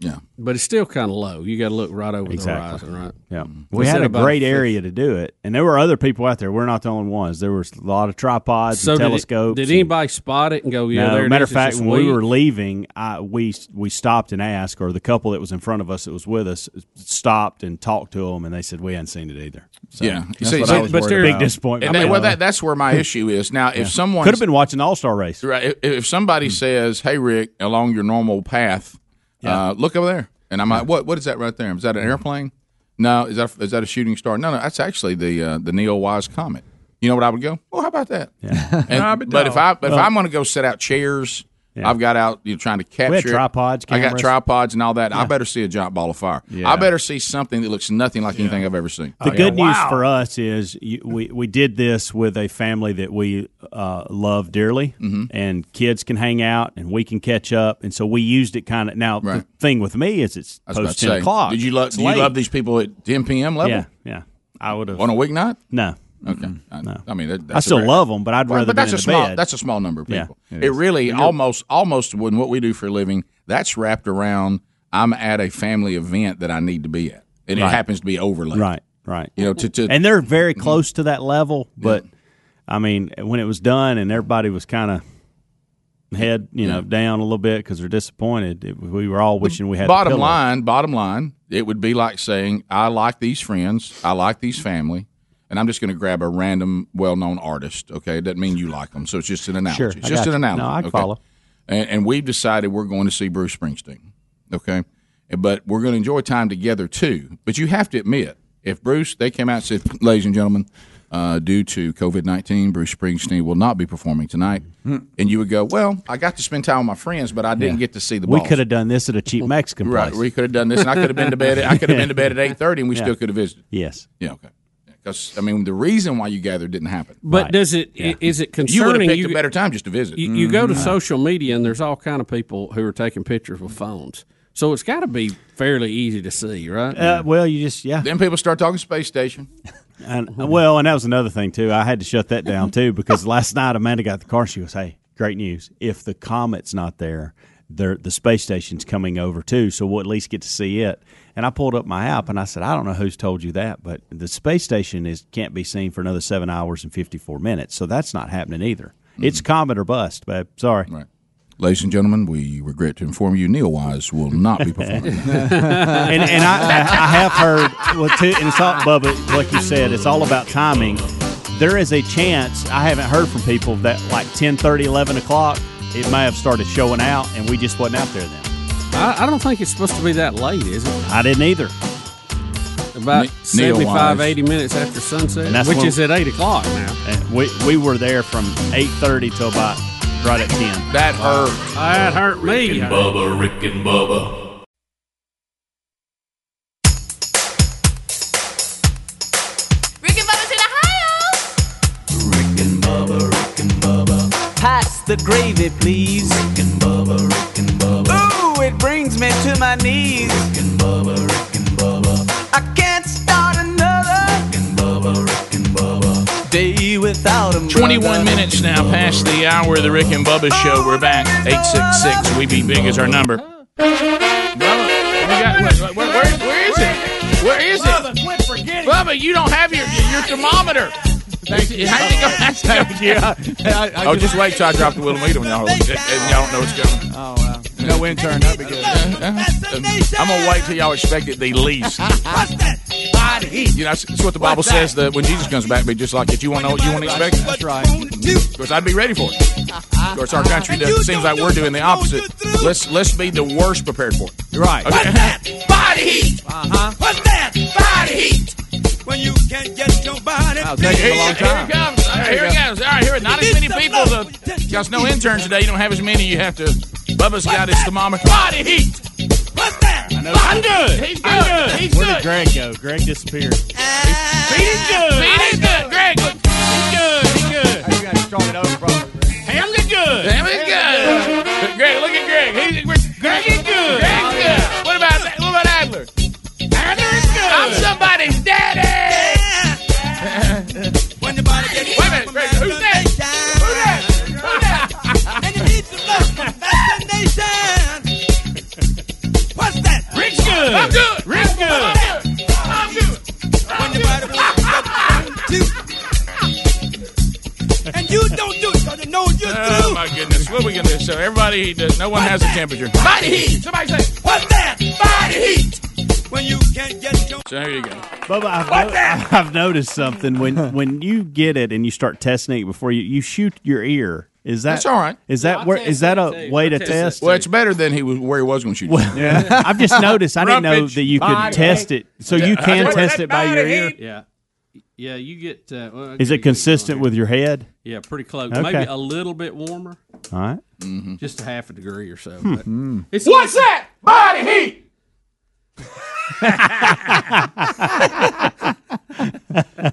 Yeah, but it's still kind of low. You got to look right over Exactly. the horizon, right? Yeah, They we had a great fifth- area to do it, and there were other people out there. We're not the only ones. There was a lot of tripods So and did, it, telescopes. did and- anybody spot it and go, "Yeah, no, there it matter of fact, it's just when we were leaving, I, we we stopped and asked, or the couple that was in front of us that was with us stopped and talked to them, and they said we hadn't seen it either. So, yeah, that's what I was worried there- big disappointment. And that- well, that, that's where my issue is now. If Yeah. someone could have been watching All Star race, right? If, if somebody hmm. says, "Hey, Rick, along your normal path, uh, look over there," and I'm like, "What? What is that right there? Is that an airplane? No, is that is that a shooting star? No, no, that's actually the uh, the Neil Wise comet. You know what I would go? Well, how about that? Yeah. And- but if I but if I'm going to go set out chairs. Yeah. I've got out you know, trying to capture. We had it. tripods, I got tripods and all that. I better see a giant ball of fire. Yeah. I better see something that looks nothing like anything I've ever seen. The good news for us is you, we we did this with a family that we uh, love dearly, Mm-hmm. and kids can hang out and we can catch up, and so we used it kind of. Now the thing with me is it's I was about post ten say, o'clock. Did you love? Do you late. love these people at 10 p.m. level? Yeah, yeah. I would have on a weeknight. No. Okay. Mm-hmm. I, I mean, that, I still very- love 'em, but I'd rather But that's a small. bed. That's a small number of Yeah, people. it it, is. really you're- almost almost when what we do for a living that's wrapped around. I'm at a family event that I need to be at, and Right. it happens to be overlaid. Right, right. You know, to, to and they're very mm-hmm. close to that level, but I mean, when it was done and everybody was kind of head, you know, down a little bit because they're disappointed. It, we were all wishing we had. bottom line, bottom line, it would be like saying, I like these friends, I like these family, and I'm just going to grab a random well-known artist. Okay, it doesn't mean you like them, so it's just an analogy. Sure, it's just an analogy. No, I okay? follow. And, and we've decided we're going to see Bruce Springsteen. Okay, but we're going to enjoy time together too. But you have to admit, if Bruce they came out and said, "Ladies and gentlemen." Uh, due to COVID 19, Bruce Springsteen will not be performing tonight. And you would go, Well, I got to spend time with my friends, but I didn't Yeah. get to see the We could have done this at a cheap Mexican place. Right, we could have done this, and I could have been to bed. I could have been to bed at eight thirty, and we Yeah. still could have visited. Yes. Yeah. Okay. Because I mean, the reason why you gathered didn't happen. But does it? i- Is it concerning? You would have concerning? picked a better time just to visit. You, you go to Mhm. social media and there's all kind of people who are taking pictures with phones. So it's got to be fairly easy to see, right? Uh, well, you just yeah. Then people start talking space station. And well, and that was another thing too. I had to shut that down too because last night Amanda got the car. She goes, "Hey, great news! If the comet's not there, there the space station's coming over too, so we'll at least get to see it." And I pulled up my app and I said, "I don't know who's told you that, but the space station is can't be seen for another seven hours and fifty four minutes, so that's not happening either. It's mm-hmm. comet or bust, babe. Sorry." Right. Ladies and gentlemen, we regret to inform you, Neil Wise will not be performing. and and I, I have heard well too, and it's all Bubba, like you said, it's all about timing. There is a chance I haven't heard from people that like 10, 30, 11 o'clock it may have started showing out, and we just wasn't out there then. I, I don't think it's supposed to be that late, is it? I didn't either. About Ne- Neil 75, 80 minutes after sunset, And that's which is at 8 o'clock now. And we we were there from eight thirty till about right at ten. That hurt. That hurt me. Rick and Bubba, Rick and Bubba. Rick and Bubba's in Ohio. Pass the gravy, please. Rick and Bubba, Rick and Bubba. Ooh, it brings me to my knees. Rick and Bubba, Rick and Bubba. I can't start another. Rick and Bubba, Rick and Bubba. Day without a 21 minutes now past the hour of the Rick and Bubba show. We're back. 866 We Be Big is our number. Bubba, where, where, where- where is it? Where is it? Bubba, you don't have your your thermometer. How'd you go? How'd you go? oh, just wait till I drop the wheel and when y'all, and y'all don't know what's coming. Oh, wow. No intern. That'd be good. I'm gonna wait till y'all expect it the least. You know, that's, that's what the Bible says. That when Jesus comes back, be just like it. You want to know what you want to expect? That's right. Of course, I'd be ready for it. Of course, our country does, it seems like we're doing the opposite. Let's let's be the worst prepared for it. Right. Okay. Body heat. Uh-huh. What's that? Body heat. When you can't get your body. That'll take Here, us a long here time. it comes. All right, here it goes. All right, here. Not as many people. To, because no interns today. You don't have as many. You have to Bubba's got his thermometer. Body heat. What's that? I'm good. He's I'm good. good. He's Where good. did Greg go? Greg disappeared. He's good. He's good. Greg. He's good. He's good. You got to start it over, bro. Ham's good. Damn, he's good. Greg, look at Greg. He's, Greg is good. Greg's good. What about what about Adler? Adler is good. I'm somebody's daddy. When your body gets Wait a minute, Greg. Who's? Who's What's that? Rick's good. I'm good. Rick's good. I'm good. I'm good. When your body And you don't do it because you know you're Oh through. my goodness! What are we gonna do? So everybody, does, no one has a temperature. Body heat. Somebody say What's that? body heat. When you can't get your So here you go. Bubba, I've, no- I've noticed something when when you get it and you start testing it before you you shoot your ear. Is that That's all right. Is that where is that a way to test? Well, it's better than he was where he was going to shoot. Yeah. I've just noticed. I didn't know Rumpage. that you could Body. test it. So you can That's test it by your ear. Yeah. Yeah, you get. Uh, well, Is it consistent with your head? Yeah, pretty close. Okay. Maybe a little bit warmer, All right. just a half a degree or so. Hmm. But it's What's that? Body heat.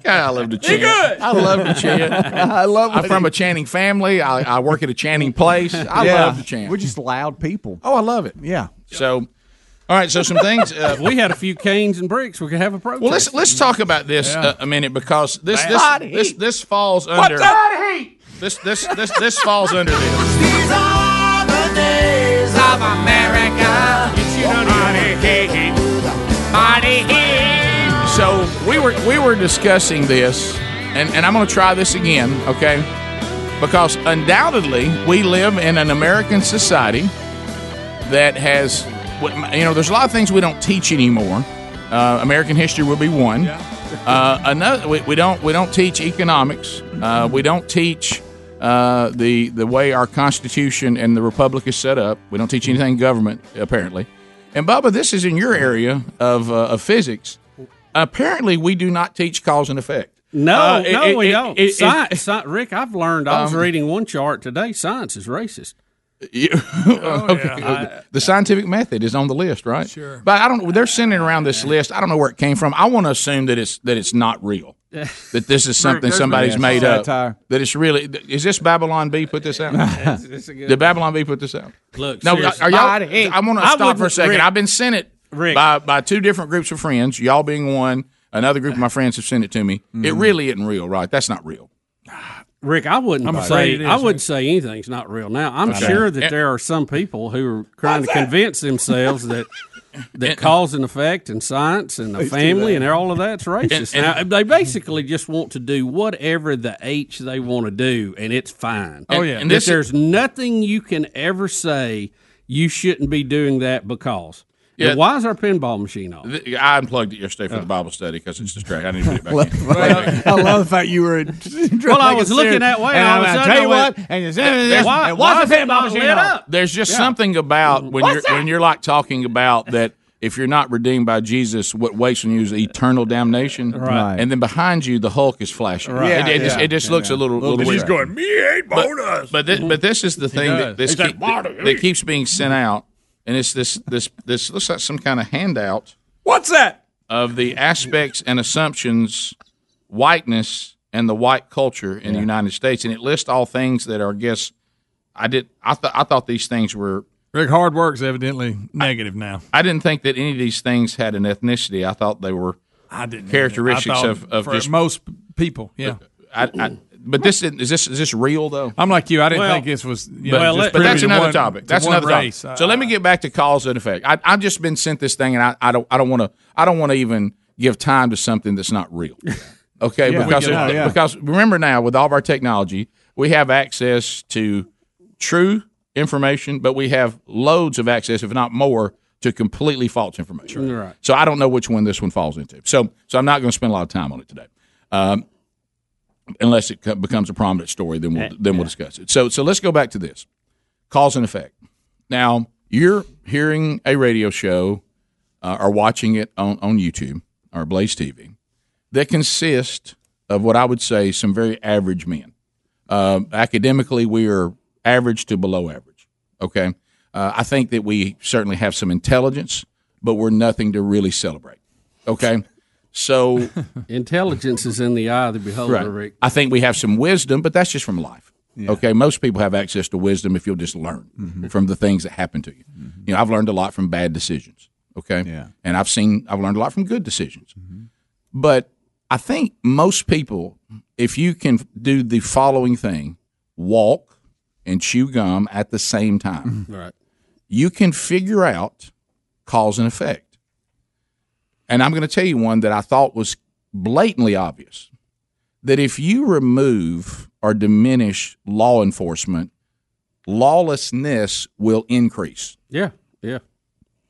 God, I love to chant. good. I love to chant. I love I'm from a chanting family. I, I work at a chanting place. I yeah. love to chant. We're just loud people. oh, I love it. Yeah. So, all right. So some things. Uh, we had a few canes and bricks. We could have a protest. well, let's let's talk about this uh, a minute because this this Body this, heat. this falls under this this this this falls under this. These are the days of America. So we were we were discussing this, and, and I'm going to try this again, okay? Because undoubtedly we live in an American society that has, you know, there's a lot of things we don't teach anymore. Uh, American history would be one. Uh, another, we, we don't we don't teach economics. Uh, we don't teach uh, the the way our Constitution and the Republic is set up. We don't teach anything government apparently. And Bubba, this is in your area of uh, of physics. Apparently, we do not teach cause and effect. No, Uh, no, it- we it- don't. it- it- science, sci- Rick, I've learned. I was Um, reading one chart today. Science is racist. You- okay. the scientific method is on the list, right? Sure. But I don't. They're sending around this list. I don't know where it came from. I want to assume that it's that it's not real. That this is something there's somebody's no made up. satire. That it's really. Is this Babylon Bee put this out? It's- it's a good Did Babylon Bee put this out? Look, No, seriously. are y'all? Body. I want to stop for a second. Rick. I've been sent it Rick. by by two different groups of friends. Y'all being one. Another group of my friends have sent it to me. Mm-hmm. It really isn't real, right? That's not real. Rick, I wouldn't I'm say afraid it is, I wouldn't Rick. say anything's not real. Now, I'm sure that And- there are some people who are trying to convince themselves that that cause and effect and science and the family and all of that's racist. And- now, they basically just want to do whatever the H they want to do, and it's fine. Oh, yeah. And this there's nothing you can ever say you shouldn't be doing that because. Yeah. Why is our pinball machine off? Th- I unplugged it yesterday for the oh. Bible study because it's distracting. I need to put it back in. I love the fact you were. Well, I was looking that way, And and I'm of a gonna tell you what, and you said, Why, and why watch is the pinball machine lit off. up? There's just something about when you're when you're like talking about that if you're not redeemed by Jesus, what waits on you is eternal damnation. Right. And then behind you, the Hulk is flashing. Right. It, it Yeah, just, it just looks a little, little, bit weird. distracting. me ain't bonus. But this, but this is the thing that this like, keep- that, that keeps being sent out, and it's this this this looks like some kind of handout What's that? of the aspects and assumptions, whiteness and the white culture in the United States, and it lists all things that are, I guess, I did. I thought I thought these things were. Rick, hard work's evidently negative now. I didn't think that any of these things had an ethnicity. I thought they were. I didn't. Characteristics I of- of for just- most people. Yeah. I, I, but this is this is this real though? I'm like you. I didn't Well- think this was. You But, know, just but that's another one- topic. That's one another race. topic. So let me get back to cause and effect. I, I've just been sent this thing, and I, I don't I don't want to I don't want to even give time to something that's not real. Okay, Yeah, because we get it. Yeah. because remember now with all of our technology, we have access to true information, but we have loads of access, if not more, to completely false information. Right. So I don't know which one this one falls into. So so I'm not going to spend a lot of time on it today. Um, unless it becomes a prominent story, then we'll then we'll discuss it. So so let's go back to this cause and effect. Now you're hearing a radio show uh, or watching it on on YouTube or Blaze TV that consists of what I would say some very average men. Um academically, we are average to below average. Okay. Uh, I think that we certainly have some intelligence, but we're nothing to really celebrate. Okay, so Intelligence is in the eye of the beholder, Right. Rick. I think we have some wisdom, but that's just from life. Okay, most people have access to wisdom if you'll just learn Mm-hmm. from the things that happen to you. You know, I've learned a lot from bad decisions. Okay, Yeah. and I've seen I've learned a lot from good decisions. Mm-hmm. But I think most people, if you can do the following thing, walk and chew gum at the same time, Right. you can figure out cause and effect. And I'm going to tell you one that I thought was blatantly obvious that if you remove or diminish law enforcement, lawlessness will increase. Yeah. Yeah.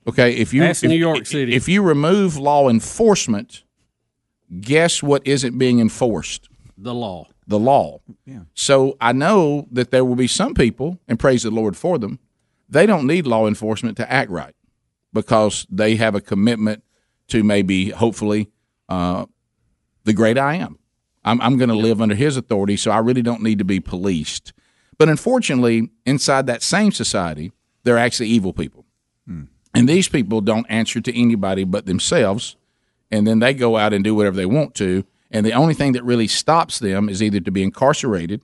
Okay, if you That's if, New York City. if you remove law enforcement, guess what isn't being enforced? The law. The law. Yeah. So I know that there will be some people, and praise the Lord for them, they don't need law enforcement to act right because they have a commitment to maybe, hopefully, uh, the great I am. I'm, I'm going to live under his authority, so I really don't need to be policed. But unfortunately, inside that same society, there are actually evil people. And these people don't answer to anybody but themselves. And then they go out and do whatever they want to. And the only thing that really stops them is either to be incarcerated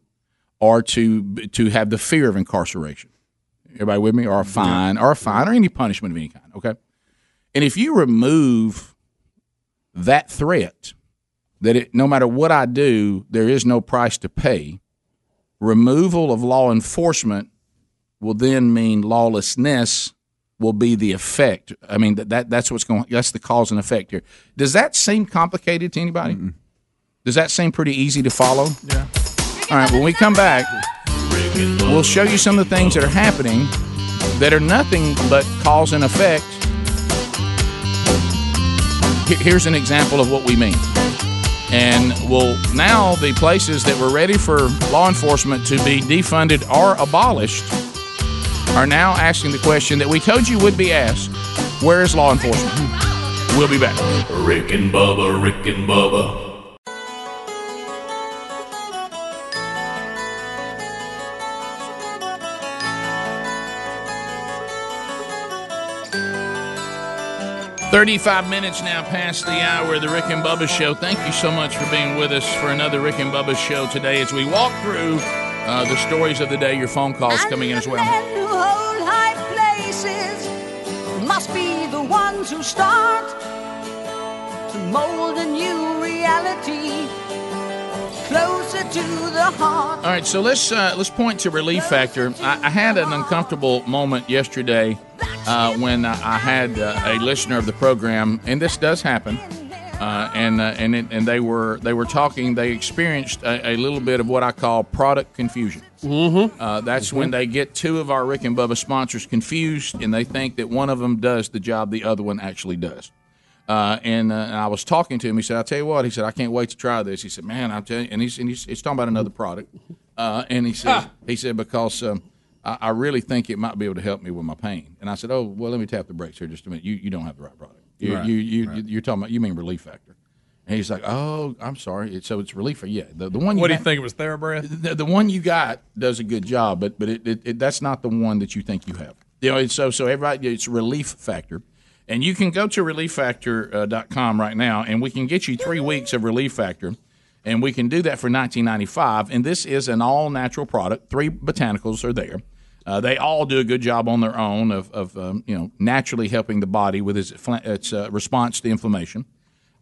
or to to have the fear of incarceration. Everybody with me? Or a fine, or a fine, or any punishment of any kind. Okay. And if you remove that threat, that it, no matter what I do, there is no price to pay, removal of law enforcement will then mean lawlessness will be the effect. I mean that, that that's what's going. That's the cause and effect here. Does that seem complicated to anybody? Does that seem pretty easy to follow? Yeah. All right. When we come back, we'll show you some of the things that are happening that are nothing but cause and effect. Here- Here's an example of what we mean. And well, now the places that were ready for law enforcement to be defunded or abolished are now asking the question that we told you would be asked where is law enforcement? Hmm. We'll be back. Rick and Bubba, Rick and Bubba. Thirty-five minutes now past the hour of the Rick and Bubba Show. Thank you so much for being with us for another Rick and Bubba Show today as we walk through uh, the stories of the day. Your phone calls coming in as well. who hold high places must be the ones who start to mold a new reality closer to the heart. All right, so let's uh, let's point to relief factor. I, I had an uncomfortable moment yesterday uh, when I I had uh, a listener of the program, and this does happen. Uh, and uh, and it, and they were they were talking. They experienced a, a little bit of what I call product confusion. Mm-hmm. Uh, that's when they get two of our Rick and Bubba sponsors confused, and they think that one of them does the job the other one actually does. Uh, and, uh, and I was talking to him. He said, "I'll tell you what." He said, "I can't wait to try this." He said, "Man, I'm telling you," and he's and he's, he's talking about another product. Uh, and he said, "He said because um, I, I really think it might be able to help me with my pain." And I said, "Oh, well, let me tap the brakes here just a minute. You you don't have the right product. You Right, you, you you're talking about you mean Relief Factor." And he's like, "Oh, I'm sorry. So it's Relief Factor. Yeah, the, the one. You What do you got- think it was TheraBreath? the, the one you got does a good job, but but it, it, it, that's not the one that you think you have. You know, it's so so everybody it's Relief Factor, and you can go to relieffactor.com right now, and we can get you three weeks of Relief Factor, and we can do that for 19.95. And this is an all natural product. Three botanicals are there. Uh, they all do a good job on their own of, of um, you know naturally helping the body with its, its uh, response to inflammation.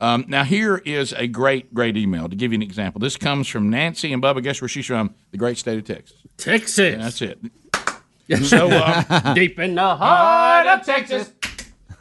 Um, now, here is a great, great email to give you an example. This comes from Nancy and Bubba. Guess where she's from? The great state of Texas. Texas. Yeah, that's it. So, um, Deep in the heart of Texas.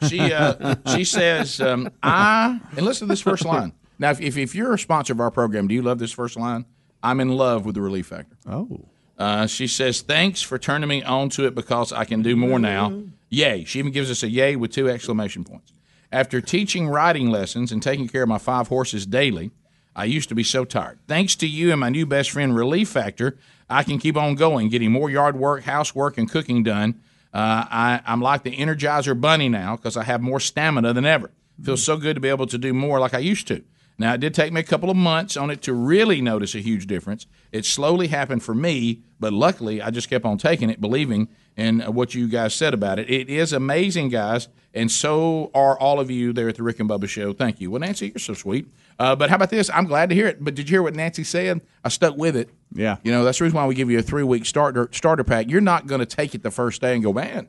She uh, she says, um, "I and listen to this first line. Now, if, if if you're a sponsor of our program, do you love this first line? I'm in love with the Relief Factor. Oh, Uh, she says, "Thanks for turning me on to it because I can do more now. Yay!" She even gives us a yay with two exclamation points. After teaching riding lessons and taking care of my five horses daily, I used to be so tired. Thanks to you and my new best friend, Relief Factor, I can keep on going, getting more yard work, housework, and cooking done. Uh, I, I'm like the Energizer Bunny now because I have more stamina than ever. Feels so good to be able to do more like I used to. Now, it did take me a couple of months on it to really notice a huge difference. It slowly happened for me, but luckily I just kept on taking it, believing in uh, what you guys said about it. It is amazing, guys, and so are all of you there at the Rick and Bubba Show. Thank you. Well, Nancy, you're so sweet. Uh, but how about this? I'm glad to hear it. But did you hear what Nancy said? I stuck with it. Yeah. You know, that's the reason why we give you a three week starter starter pack. You're not going to take it the first day and go, man.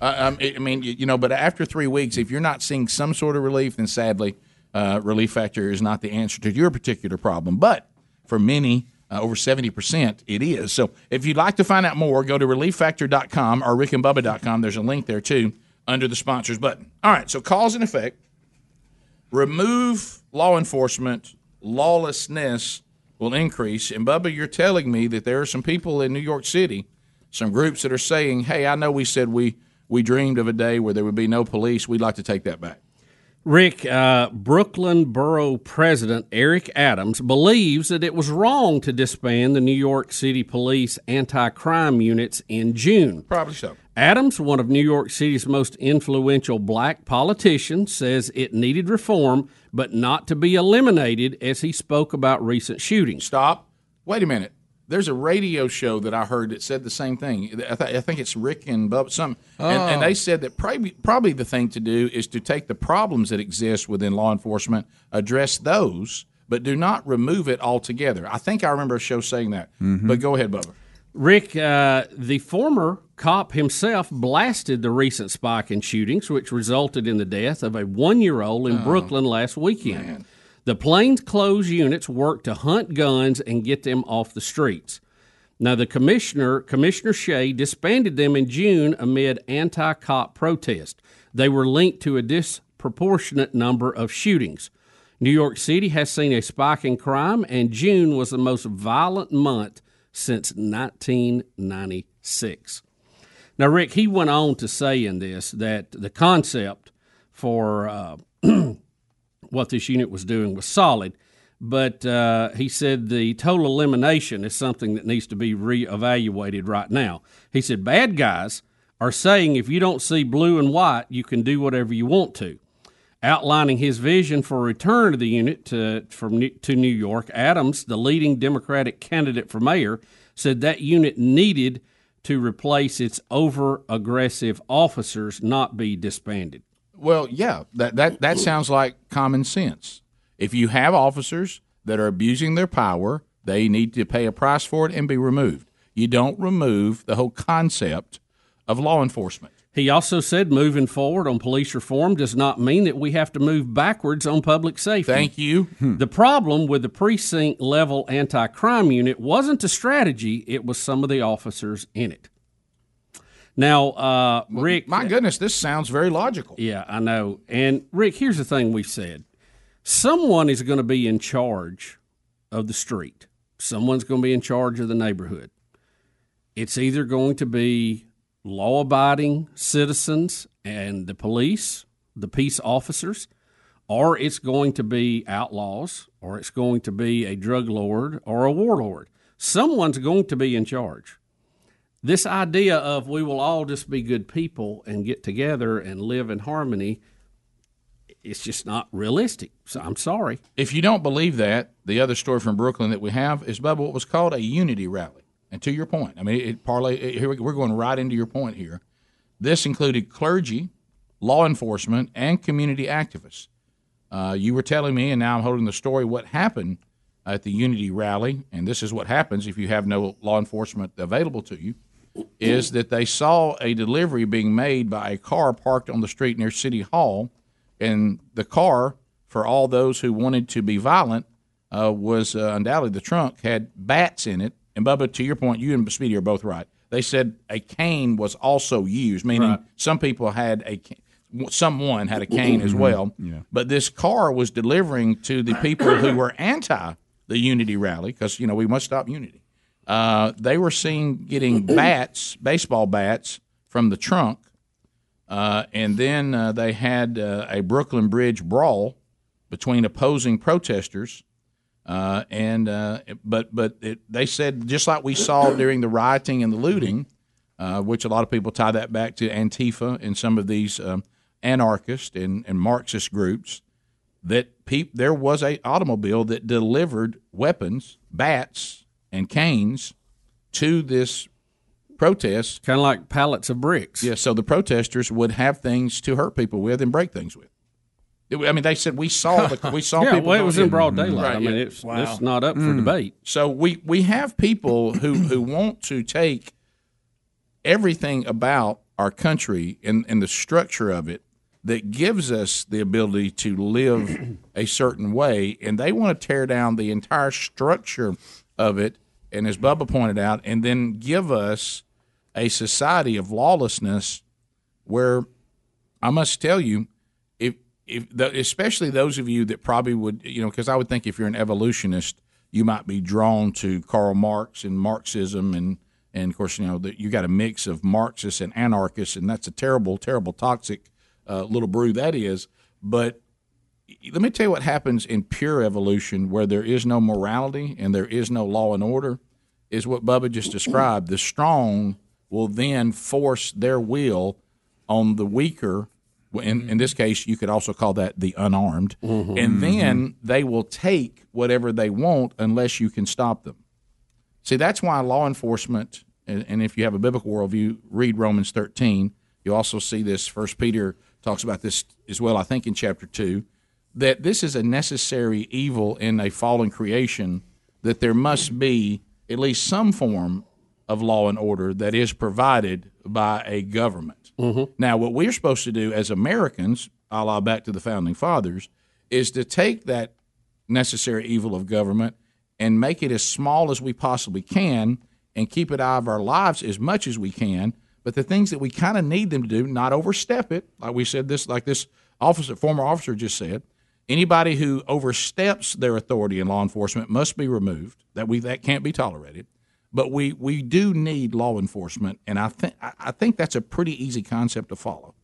Uh, I mean, you, you know, but after three weeks, if you're not seeing some sort of relief, then sadly, uh, Relief Factor is not the answer to your particular problem. But for many, uh, over 70%, it is. So if you'd like to find out more, go to relieffactor.com or rickandbubba.com. There's a link there, too, under the sponsors button. All right, so cause and effect. Remove law enforcement, lawlessness will increase. And Bubba, you're telling me that there are some people in New York City, some groups that are saying, hey, I know we said we, we dreamed of a day where there would be no police. We'd like to take that back. Rick, uh, Brooklyn Borough President Eric Adams believes that it was wrong to disband the New York City Police anti crime units in June. Probably so. Adams, one of New York City's most influential black politicians, says it needed reform, but not to be eliminated as he spoke about recent shootings. Stop. Wait a minute. There's a radio show that I heard that said the same thing. I, th- I think it's Rick and Bubba. Some, and, and Oh. they said that probably probably the thing to do is to take the problems that exist within law enforcement, address those, but do not remove it altogether. I think I remember a show saying that. But go ahead, Bubba. Rick, uh, the former cop himself blasted the recent spike in shootings, which resulted in the death of a one year old in Oh, Brooklyn last weekend. The plainclothes units work to hunt guns and get them off the streets. Now, the commissioner, Commissioner Shea, disbanded them in June amid anti cop protest. They were linked to a disproportionate number of shootings. New York City has seen a spike in crime, and June was the most violent month since 1996. Now, Rick, he went on to say in this that the concept for uh, what this unit was doing was solid, but uh, he said the total elimination is something that needs to be reevaluated right now. He said bad guys are saying if you don't see blue and white, you can do whatever you want to. Outlining his vision for a return of the unit to, from, New- to New York, Adams, the leading Democratic candidate for mayor, said that unit needed to replace its over aggressive officers, not be disbanded. Well, yeah, that, that, that mm. sounds like common sense. If you have officers that are abusing their power, they need to pay a price for it and be removed. You don't remove the whole concept of law enforcement. He also said moving forward on police reform does not mean that we have to move backwards on public safety. Thank you. Hmm. The problem with the precinct level anti crime unit wasn't the strategy, it was some of the officers in it. Now, uh, Rick. My goodness, this sounds very logical. Yeah, I know. And Rick, here's the thing we've said someone is going to be in charge of the street, someone's going to be in charge of the neighborhood. It's either going to be law abiding citizens and the police, the peace officers, or it's going to be outlaws, or it's going to be a drug lord or a warlord. Someone's going to be in charge. This idea of we will all just be good people and get together and live in harmony, it's just not realistic. So I'm sorry. If you don't believe that, the other story from Brooklyn that we have is about what was called a unity rally. And to your point, I mean, it parlay. It, here we, we're going right into your point here. This included clergy, law enforcement, and community activists. Uh, you were telling me, and now I'm holding the story. What happened at the unity rally? And this is what happens if you have no law enforcement available to you. Is that they saw a delivery being made by a car parked on the street near City Hall, and the car, for all those who wanted to be violent, uh, was uh, undoubtedly the trunk had bats in it. And Bubba, to your point, you and Speedy are both right. They said a cane was also used, meaning Right. some people had a someone had a cane as well. Yeah. But this car was delivering to the people who were anti the unity rally because you know we must stop unity. Uh, they were seen getting bats, baseball bats, from the trunk, uh, and then uh, they had uh, a Brooklyn Bridge brawl between opposing protesters. Uh, and but but it, they said just like we saw during the rioting and the looting, which a lot of people tie that back to Antifa and some of these um, anarchist and, and Marxist groups. that peop, there was a automobile that delivered weapons, bats, and canes to this protest. Kind of like pallets of bricks. Yeah, so the protesters would have things to hurt people with and break things with. I mean, they said we saw the we saw Yeah, people. well, it was in broad daylight. Right, I mean, yeah. it's- it's not up for mm. debate. So we we have people who who want to take everything about our country and, and the structure of it that gives us the ability to live a certain way, and they want to tear down the entire structure of it. And as Bubba pointed out, and then give us a society of lawlessness where I must tell you, if if the, especially those of you that probably would, you know, because I would think if you're an evolutionist, you might be drawn to Karl Marx and Marxism, and and of course, you know, that you got a mix of Marxists and anarchists, and that's a terrible, terrible, toxic uh, little brew that is. But let me tell you what happens in pure evolution, where there is no morality and there is no law and order, is what Bubba just described. The strong will then force their will on the weaker. In, in this case, you could also call that the unarmed, mm-hmm. and mm-hmm. then they will take whatever they want unless you can stop them. See, that's why law enforcement, and, and if you have a biblical worldview, read Romans 13. You also see this. First Peter talks about this as well. I think in chapter two, that this is a necessary evil in a fallen creation. That there must be at least some form of law and order that is provided by a government. Mm-hmm. Now, what we're supposed to do as Americans, a la back to the founding fathers, is to take that necessary evil of government and make it as small as we possibly can and keep it out of our lives as much as we can. But the things that we kind of need them to do, not overstep it, like we said this, like this officer, former officer just said. Anybody who oversteps their authority in law enforcement must be removed. That we that can't be tolerated. But we we do need law enforcement, and I think I think that's a pretty easy concept to follow.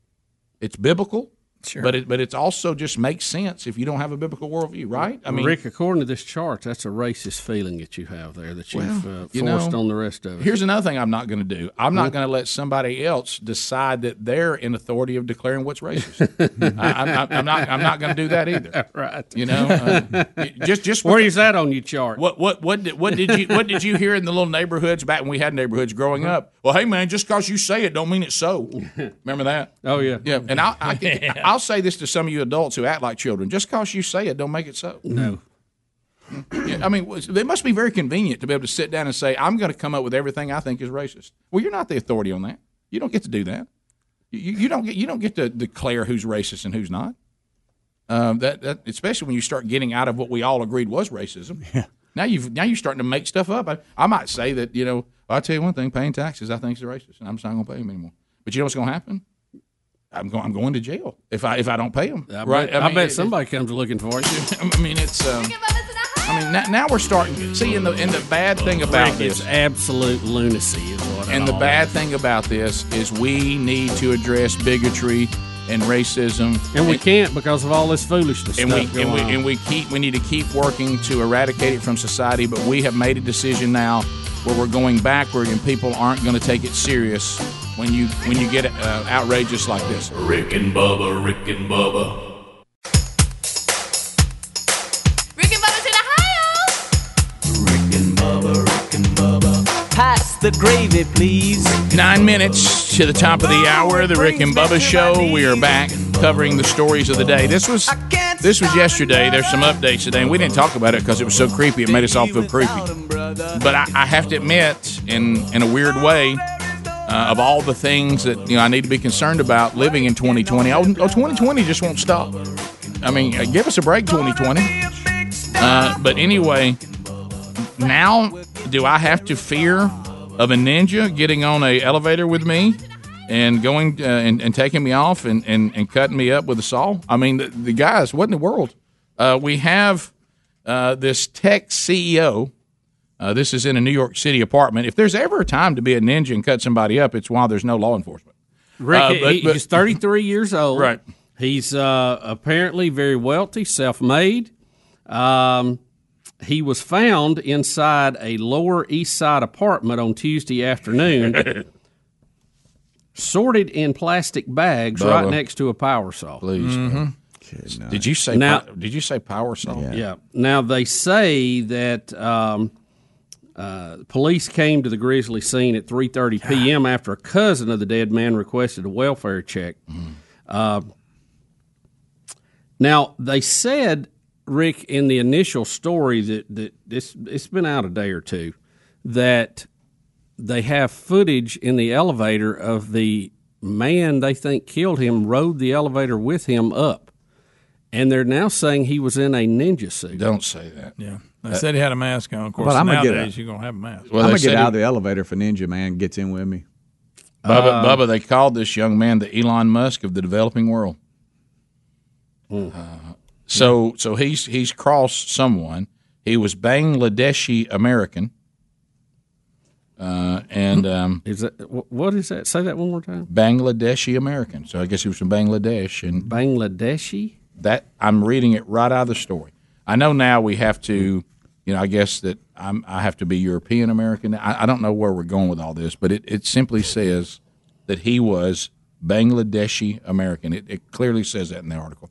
It's biblical, Sure. but it but it also just makes sense if you don't have a biblical worldview, right? I mean, Rick, according to this chart, that's a racist feeling that you have there that you've Well, uh, you know, on the rest of us. Here's another thing I'm not going to do. I'm not going to let somebody else decide that they're in authority of declaring what's racist. I, I'm, not- I'm not. I'm not going to do that either. right. You know, uh, just just Where is that on your chart? What what what did, what did you what did you hear in the little neighborhoods back when we had neighborhoods growing up? Well, hey man, just because you say it don't mean it's so. Remember that? Oh yeah, yeah. And I, I can, I'll say this to some of you adults who act like children: just because you say it don't make it so. No. I mean, it must be very convenient to be able to sit down and say, "I'm going to come up with everything I think is racist." Well, you're not the authority on that. You don't get to do that. You, you don't get you don't get to declare who's racist and who's not. Um, that, that especially when you start getting out of what we all agreed was racism. Yeah. Now you've now you're starting to make stuff up. I, I might say that you know I'll tell you one thing: paying taxes I think is racist, and I'm just not going to pay them anymore. But you know what's going to happen? I'm going I'm going to jail if I if I don't pay them. I right? bet, I mean, bet it- somebody comes looking for you. I mean, it's. Um, I mean, now, now we're starting. See, and the and the bad thing about Rick, this, it's absolute lunacy is what and the all bad thing about this is we need to address bigotry and racism, And we can't because of all this foolishness and we stuff and we on. and we keep we need to keep working to eradicate it from society. But we have made a decision now where we're going backward, and people aren't going to take it serious when you when you get uh, outrageous like this. Rick and Bubba, Rick and Bubba. Rick and Bubba's in Ohio. Rick and Bubba, Rick and Bubba. Pass the gravy, please. Nine minutes to the top of the hour, the Rick and Bubba Show. We are back covering the stories of the day. This was this was yesterday. There's some updates today, and we didn't talk about it because it was so creepy. It made us all feel creepy. But I, I have to admit, in in a weird way, uh, of all the things that you know I need to be concerned about living in 2020, oh, oh 2020 just won't stop. I mean, uh, give us a break, 2020. Uh, but anyway, now do I have to fear of a ninja getting on a elevator with me and going uh, and, and taking me off and, and, and cutting me up with a saw? I mean, the, the guys, what in the world? Uh, we have uh, this tech CEO. Uh, this is in a New York City apartment. If there's ever a time to be a ninja and cut somebody up, it's while there's no law enforcement. Rick, Uh, but- he- but- he's 33 years old. Right. He's uh, apparently very wealthy, self-made. Um, he was found inside a Lower East Side apartment on Tuesday afternoon, sorted in plastic bags right next to a power saw. Please. Did you say? Now- pi- did you say power saw? Yeah. Now they say that um, uh, police came to the Grisly scene at 3:30 p.m. after a cousin of the dead man requested a welfare check. Uh, now they said, Rick, in the initial story that that this it's been out a day or two, that they have footage in the elevator of the man they think killed him rode the elevator with him up. And they're now saying he was in a ninja suit. Don't say that. Yeah. They said he had a mask on. Of course, But I'm gonna get nowadays you're going to have a mask. Well, I'm gonna get out of the elevator if a ninja man gets in with me. Bubba, Uh, Bubba, they called this young man the Elon Musk of the developing world. Uh, so, so he's he's crossed someone. He was Bangladeshi American, uh, and um, is that what is that? Say that one more time. Bangladeshi American. So I guess he was from Bangladesh and Bangladeshi. That I'm reading it right out of the story. I know now we have to, you know, I guess that I'm I have to be European American. I, I don't know where we're going with all this, but it, it simply says that he was Bangladeshi American. It, it clearly says that in the article.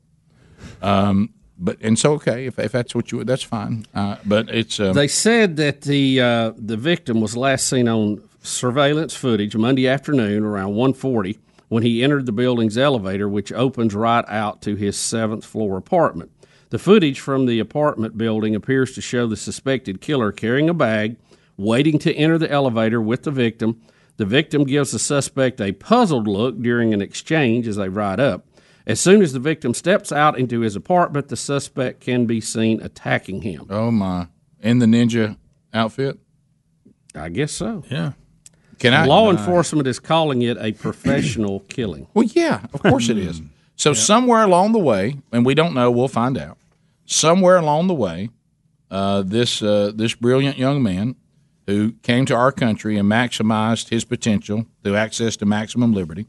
Um, but and so okay, if, if that's what you that's fine. Uh, but it's um, They said that the uh, the victim was last seen on surveillance footage Monday afternoon around 1:40 when he entered the building's elevator, which opens right out to his seventh floor apartment. The footage from the apartment building appears to show the suspected killer carrying a bag, waiting to enter the elevator with the victim. The victim gives the suspect a puzzled look during an exchange as they ride up. As soon as the victim steps out into his apartment, the suspect can be seen attacking him. oh my, in the ninja outfit. I guess so. Yeah. Can I? Law enforcement is calling it a professional killing. Well, yeah, of course it is. So somewhere along the way, and we don't know, we'll find out. Somewhere along the way, uh, this uh, this brilliant young man who came to our country and maximized his potential through access to maximum liberty.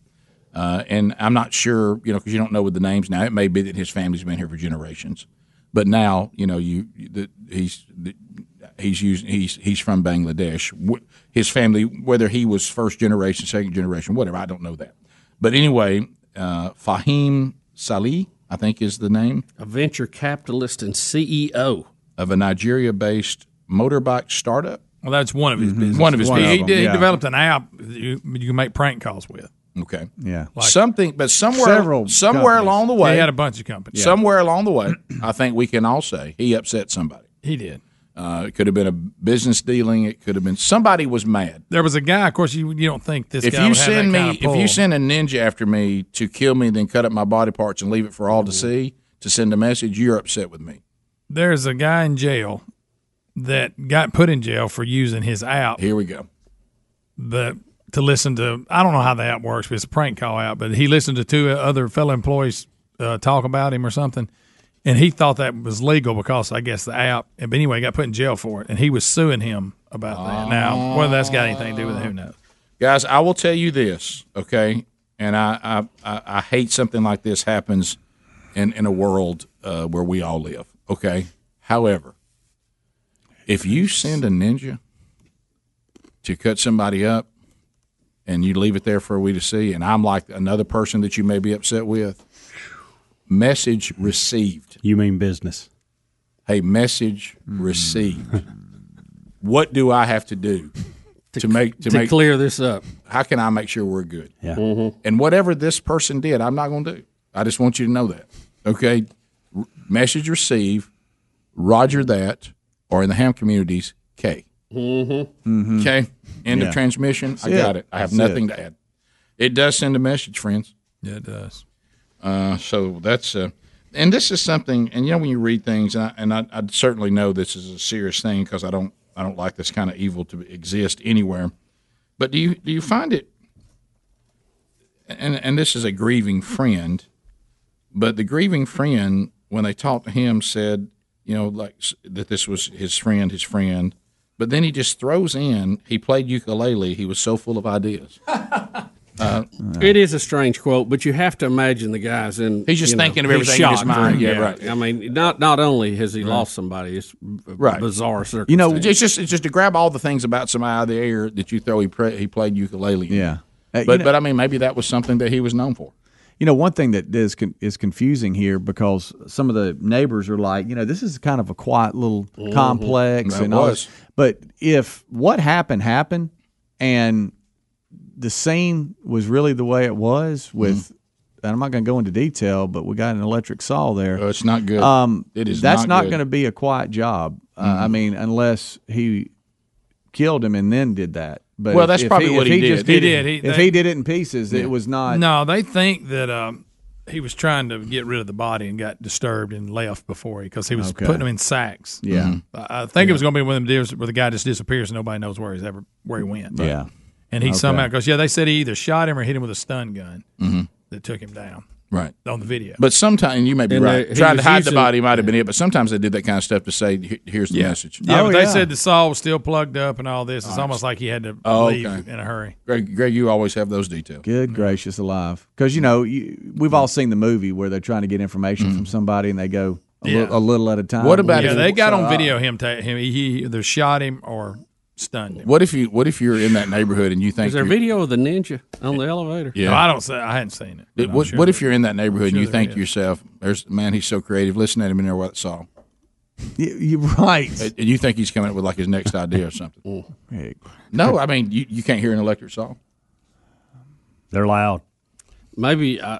Uh, and I'm not sure, you know, because you don't know with the names now. It may be that his family's been here for generations, but now, you know, you he's the, he's using he's he's from Bangladesh. His family, whether he was first generation, second generation, whatever, I don't know that. But anyway, uh, Fahim Saleh, I think is the name, A venture capitalist and CEO. of a Nigeria-based motorbike startup. Well, that's one of his mm-hmm. business. One of his he, business. he, did- he Yeah. developed an app you, you can make prank calls with. Okay. Yeah. Something, but somewhere, Several somewhere companies. along the way, He had a bunch of companies. Somewhere along the way, I think we can all say he upset somebody. He did. Uh, it could have been a business dealing. It could have been somebody was mad. There was a guy. Of course, you you don't think this if guy you send me, kind of if you send a ninja after me to kill me, then cut up my body parts and leave it for all to see to send a message, you're upset with me. there's a guy in jail that got put in jail for using his app. Here we go. The to listen to I don't know how the app works, but it's a prank call app. But he listened to two other fellow employees uh, talk about him or something, and he thought that was legal because I guess the app. But anyway, got put in jail for it, and he was suing him about that. Now whether that's got anything to do with it, who knows? Guys, I will tell you this, okay? And I I, I, hate something like this happens in, in a world uh, where we all live, okay? However, if you send a ninja to cut somebody up and you leave it there for we to see, and I'm like another person that you may be upset with, message received. You mean business? Hey, message received. what do I have to do to, make to, to make clear this up? How can I make sure we're good? Yeah. Mm-hmm. And whatever this person did, I'm not going to do. I just want you to know that. Okay. R- message received. Roger that, or in the ham communities, K. Mm-hmm. Okay. End Yeah. of transmission. I got it. it. I have That's nothing it. to add. It does send a message, friends. Yeah, it does. Uh, so that's uh, and this is something. And you know when you read things, and I, and I, I certainly know this is a serious thing because I don't I don't like this kind of evil to exist anywhere. But do you do you find it? And and this is a grieving friend, but the grieving friend when they talked to him said, you know, like that this was his friend, his friend. But then he just throws in he played ukulele. He was so full of ideas. Uh, It is a strange quote, but you have to imagine the guy's in. He's just you know, thinking of everything in his mind. Yeah, right. I mean, not not only has he Right. lost somebody, it's b- right. bizarre circumstance. You know, it's just it's just to grab all the things about somebody out of the air that you throw. He pre- he played ukulele. Yeah, Uh, you but know- but I mean, maybe that was something that he was known for. You know, one thing that is con- is confusing here because some of the neighbors are like, you know, this is kind of a quiet little Mhm. complex That and all this. But if what happened happened, and the scene was really the way it was with. And I'm not going to go into detail, but we got an electric saw there. Oh, it's not good. Um, It is That's not not, going to be a quiet job. Uh, I Mhm. mean, unless he killed him and then did that. But Well, if- that's if probably what if he just did. He it- did. He- if they- he did it in pieces, it was not. No, they think that um, he was trying to get rid of the body and got disturbed and left before he because he was Okay. putting them in sacks. Yeah. Mhm. I I think it was going to be one of them deals where the guy just disappears and nobody knows where he's ever where he went. Yeah. And he Okay. somehow goes, yeah, they said he either shot him or hit him with a stun gun Mhm. that took him down. Right. on the video. But sometimes you may be And, right. he Trying to hide the body might have been it, but sometimes they did that kind of stuff to say, "Here's the Yeah. message." Yeah, but they said the saw was still plugged up and all this. It's Oh, almost like he had to Oh, leave okay. in a hurry. Greg, Greg, you always have those details. Good gracious alive! Because you know you, we've all seen the movie where they're trying to get information from somebody and they go a, Yeah. little, a little at a time. What about? Yeah, they got on video him. Ta- him he, he either shot him or stunned him. What if you What if you're in that neighborhood and you think Is there you're- video of the ninja on the elevator? Yeah. No, I don't say I hadn't seen it. but It- I'm what, sure what there- if you're in that neighborhood and sure you there think is. to yourself, "There's man, he's so creative. Listen at him in there what saw." You, you're right. And and you think he's coming up with like his next idea or something. No, I mean you, you can't hear an electric saw. They're loud. Maybe uh,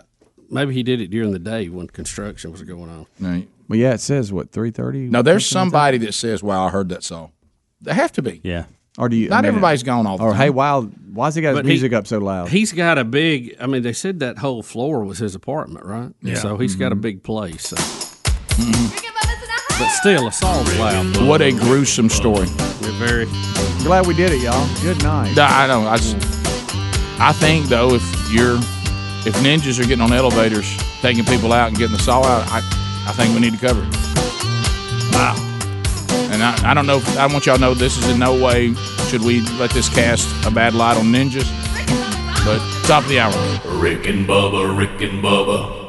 maybe he did it during the day when construction was going on. Right. Well, yeah, it says what three thirty. No, there's somebody that says, "Wow, I heard that saw." They have to be. Yeah. Or do you? Not I mean, everybody's gone all the Or time. hey, wow, why's he got his But he- music up so loud? He's got a big. I mean, they said that whole floor was his apartment, right? Yeah. So he's Mm-hmm. got a big place. So. But still, a saw's loud. What a gruesome story. We're very. Glad we did it, y'all. Good night. I don't. I, just- I think though, if you're if ninjas are getting on elevators, taking people out and getting the saw out, I I think we need to cover it. Wow. I, I don't know. If, I want y'all to know this is in no way should we let this cast a bad light on ninjas. But top of the hour. Rick and Bubba, Rick and Bubba.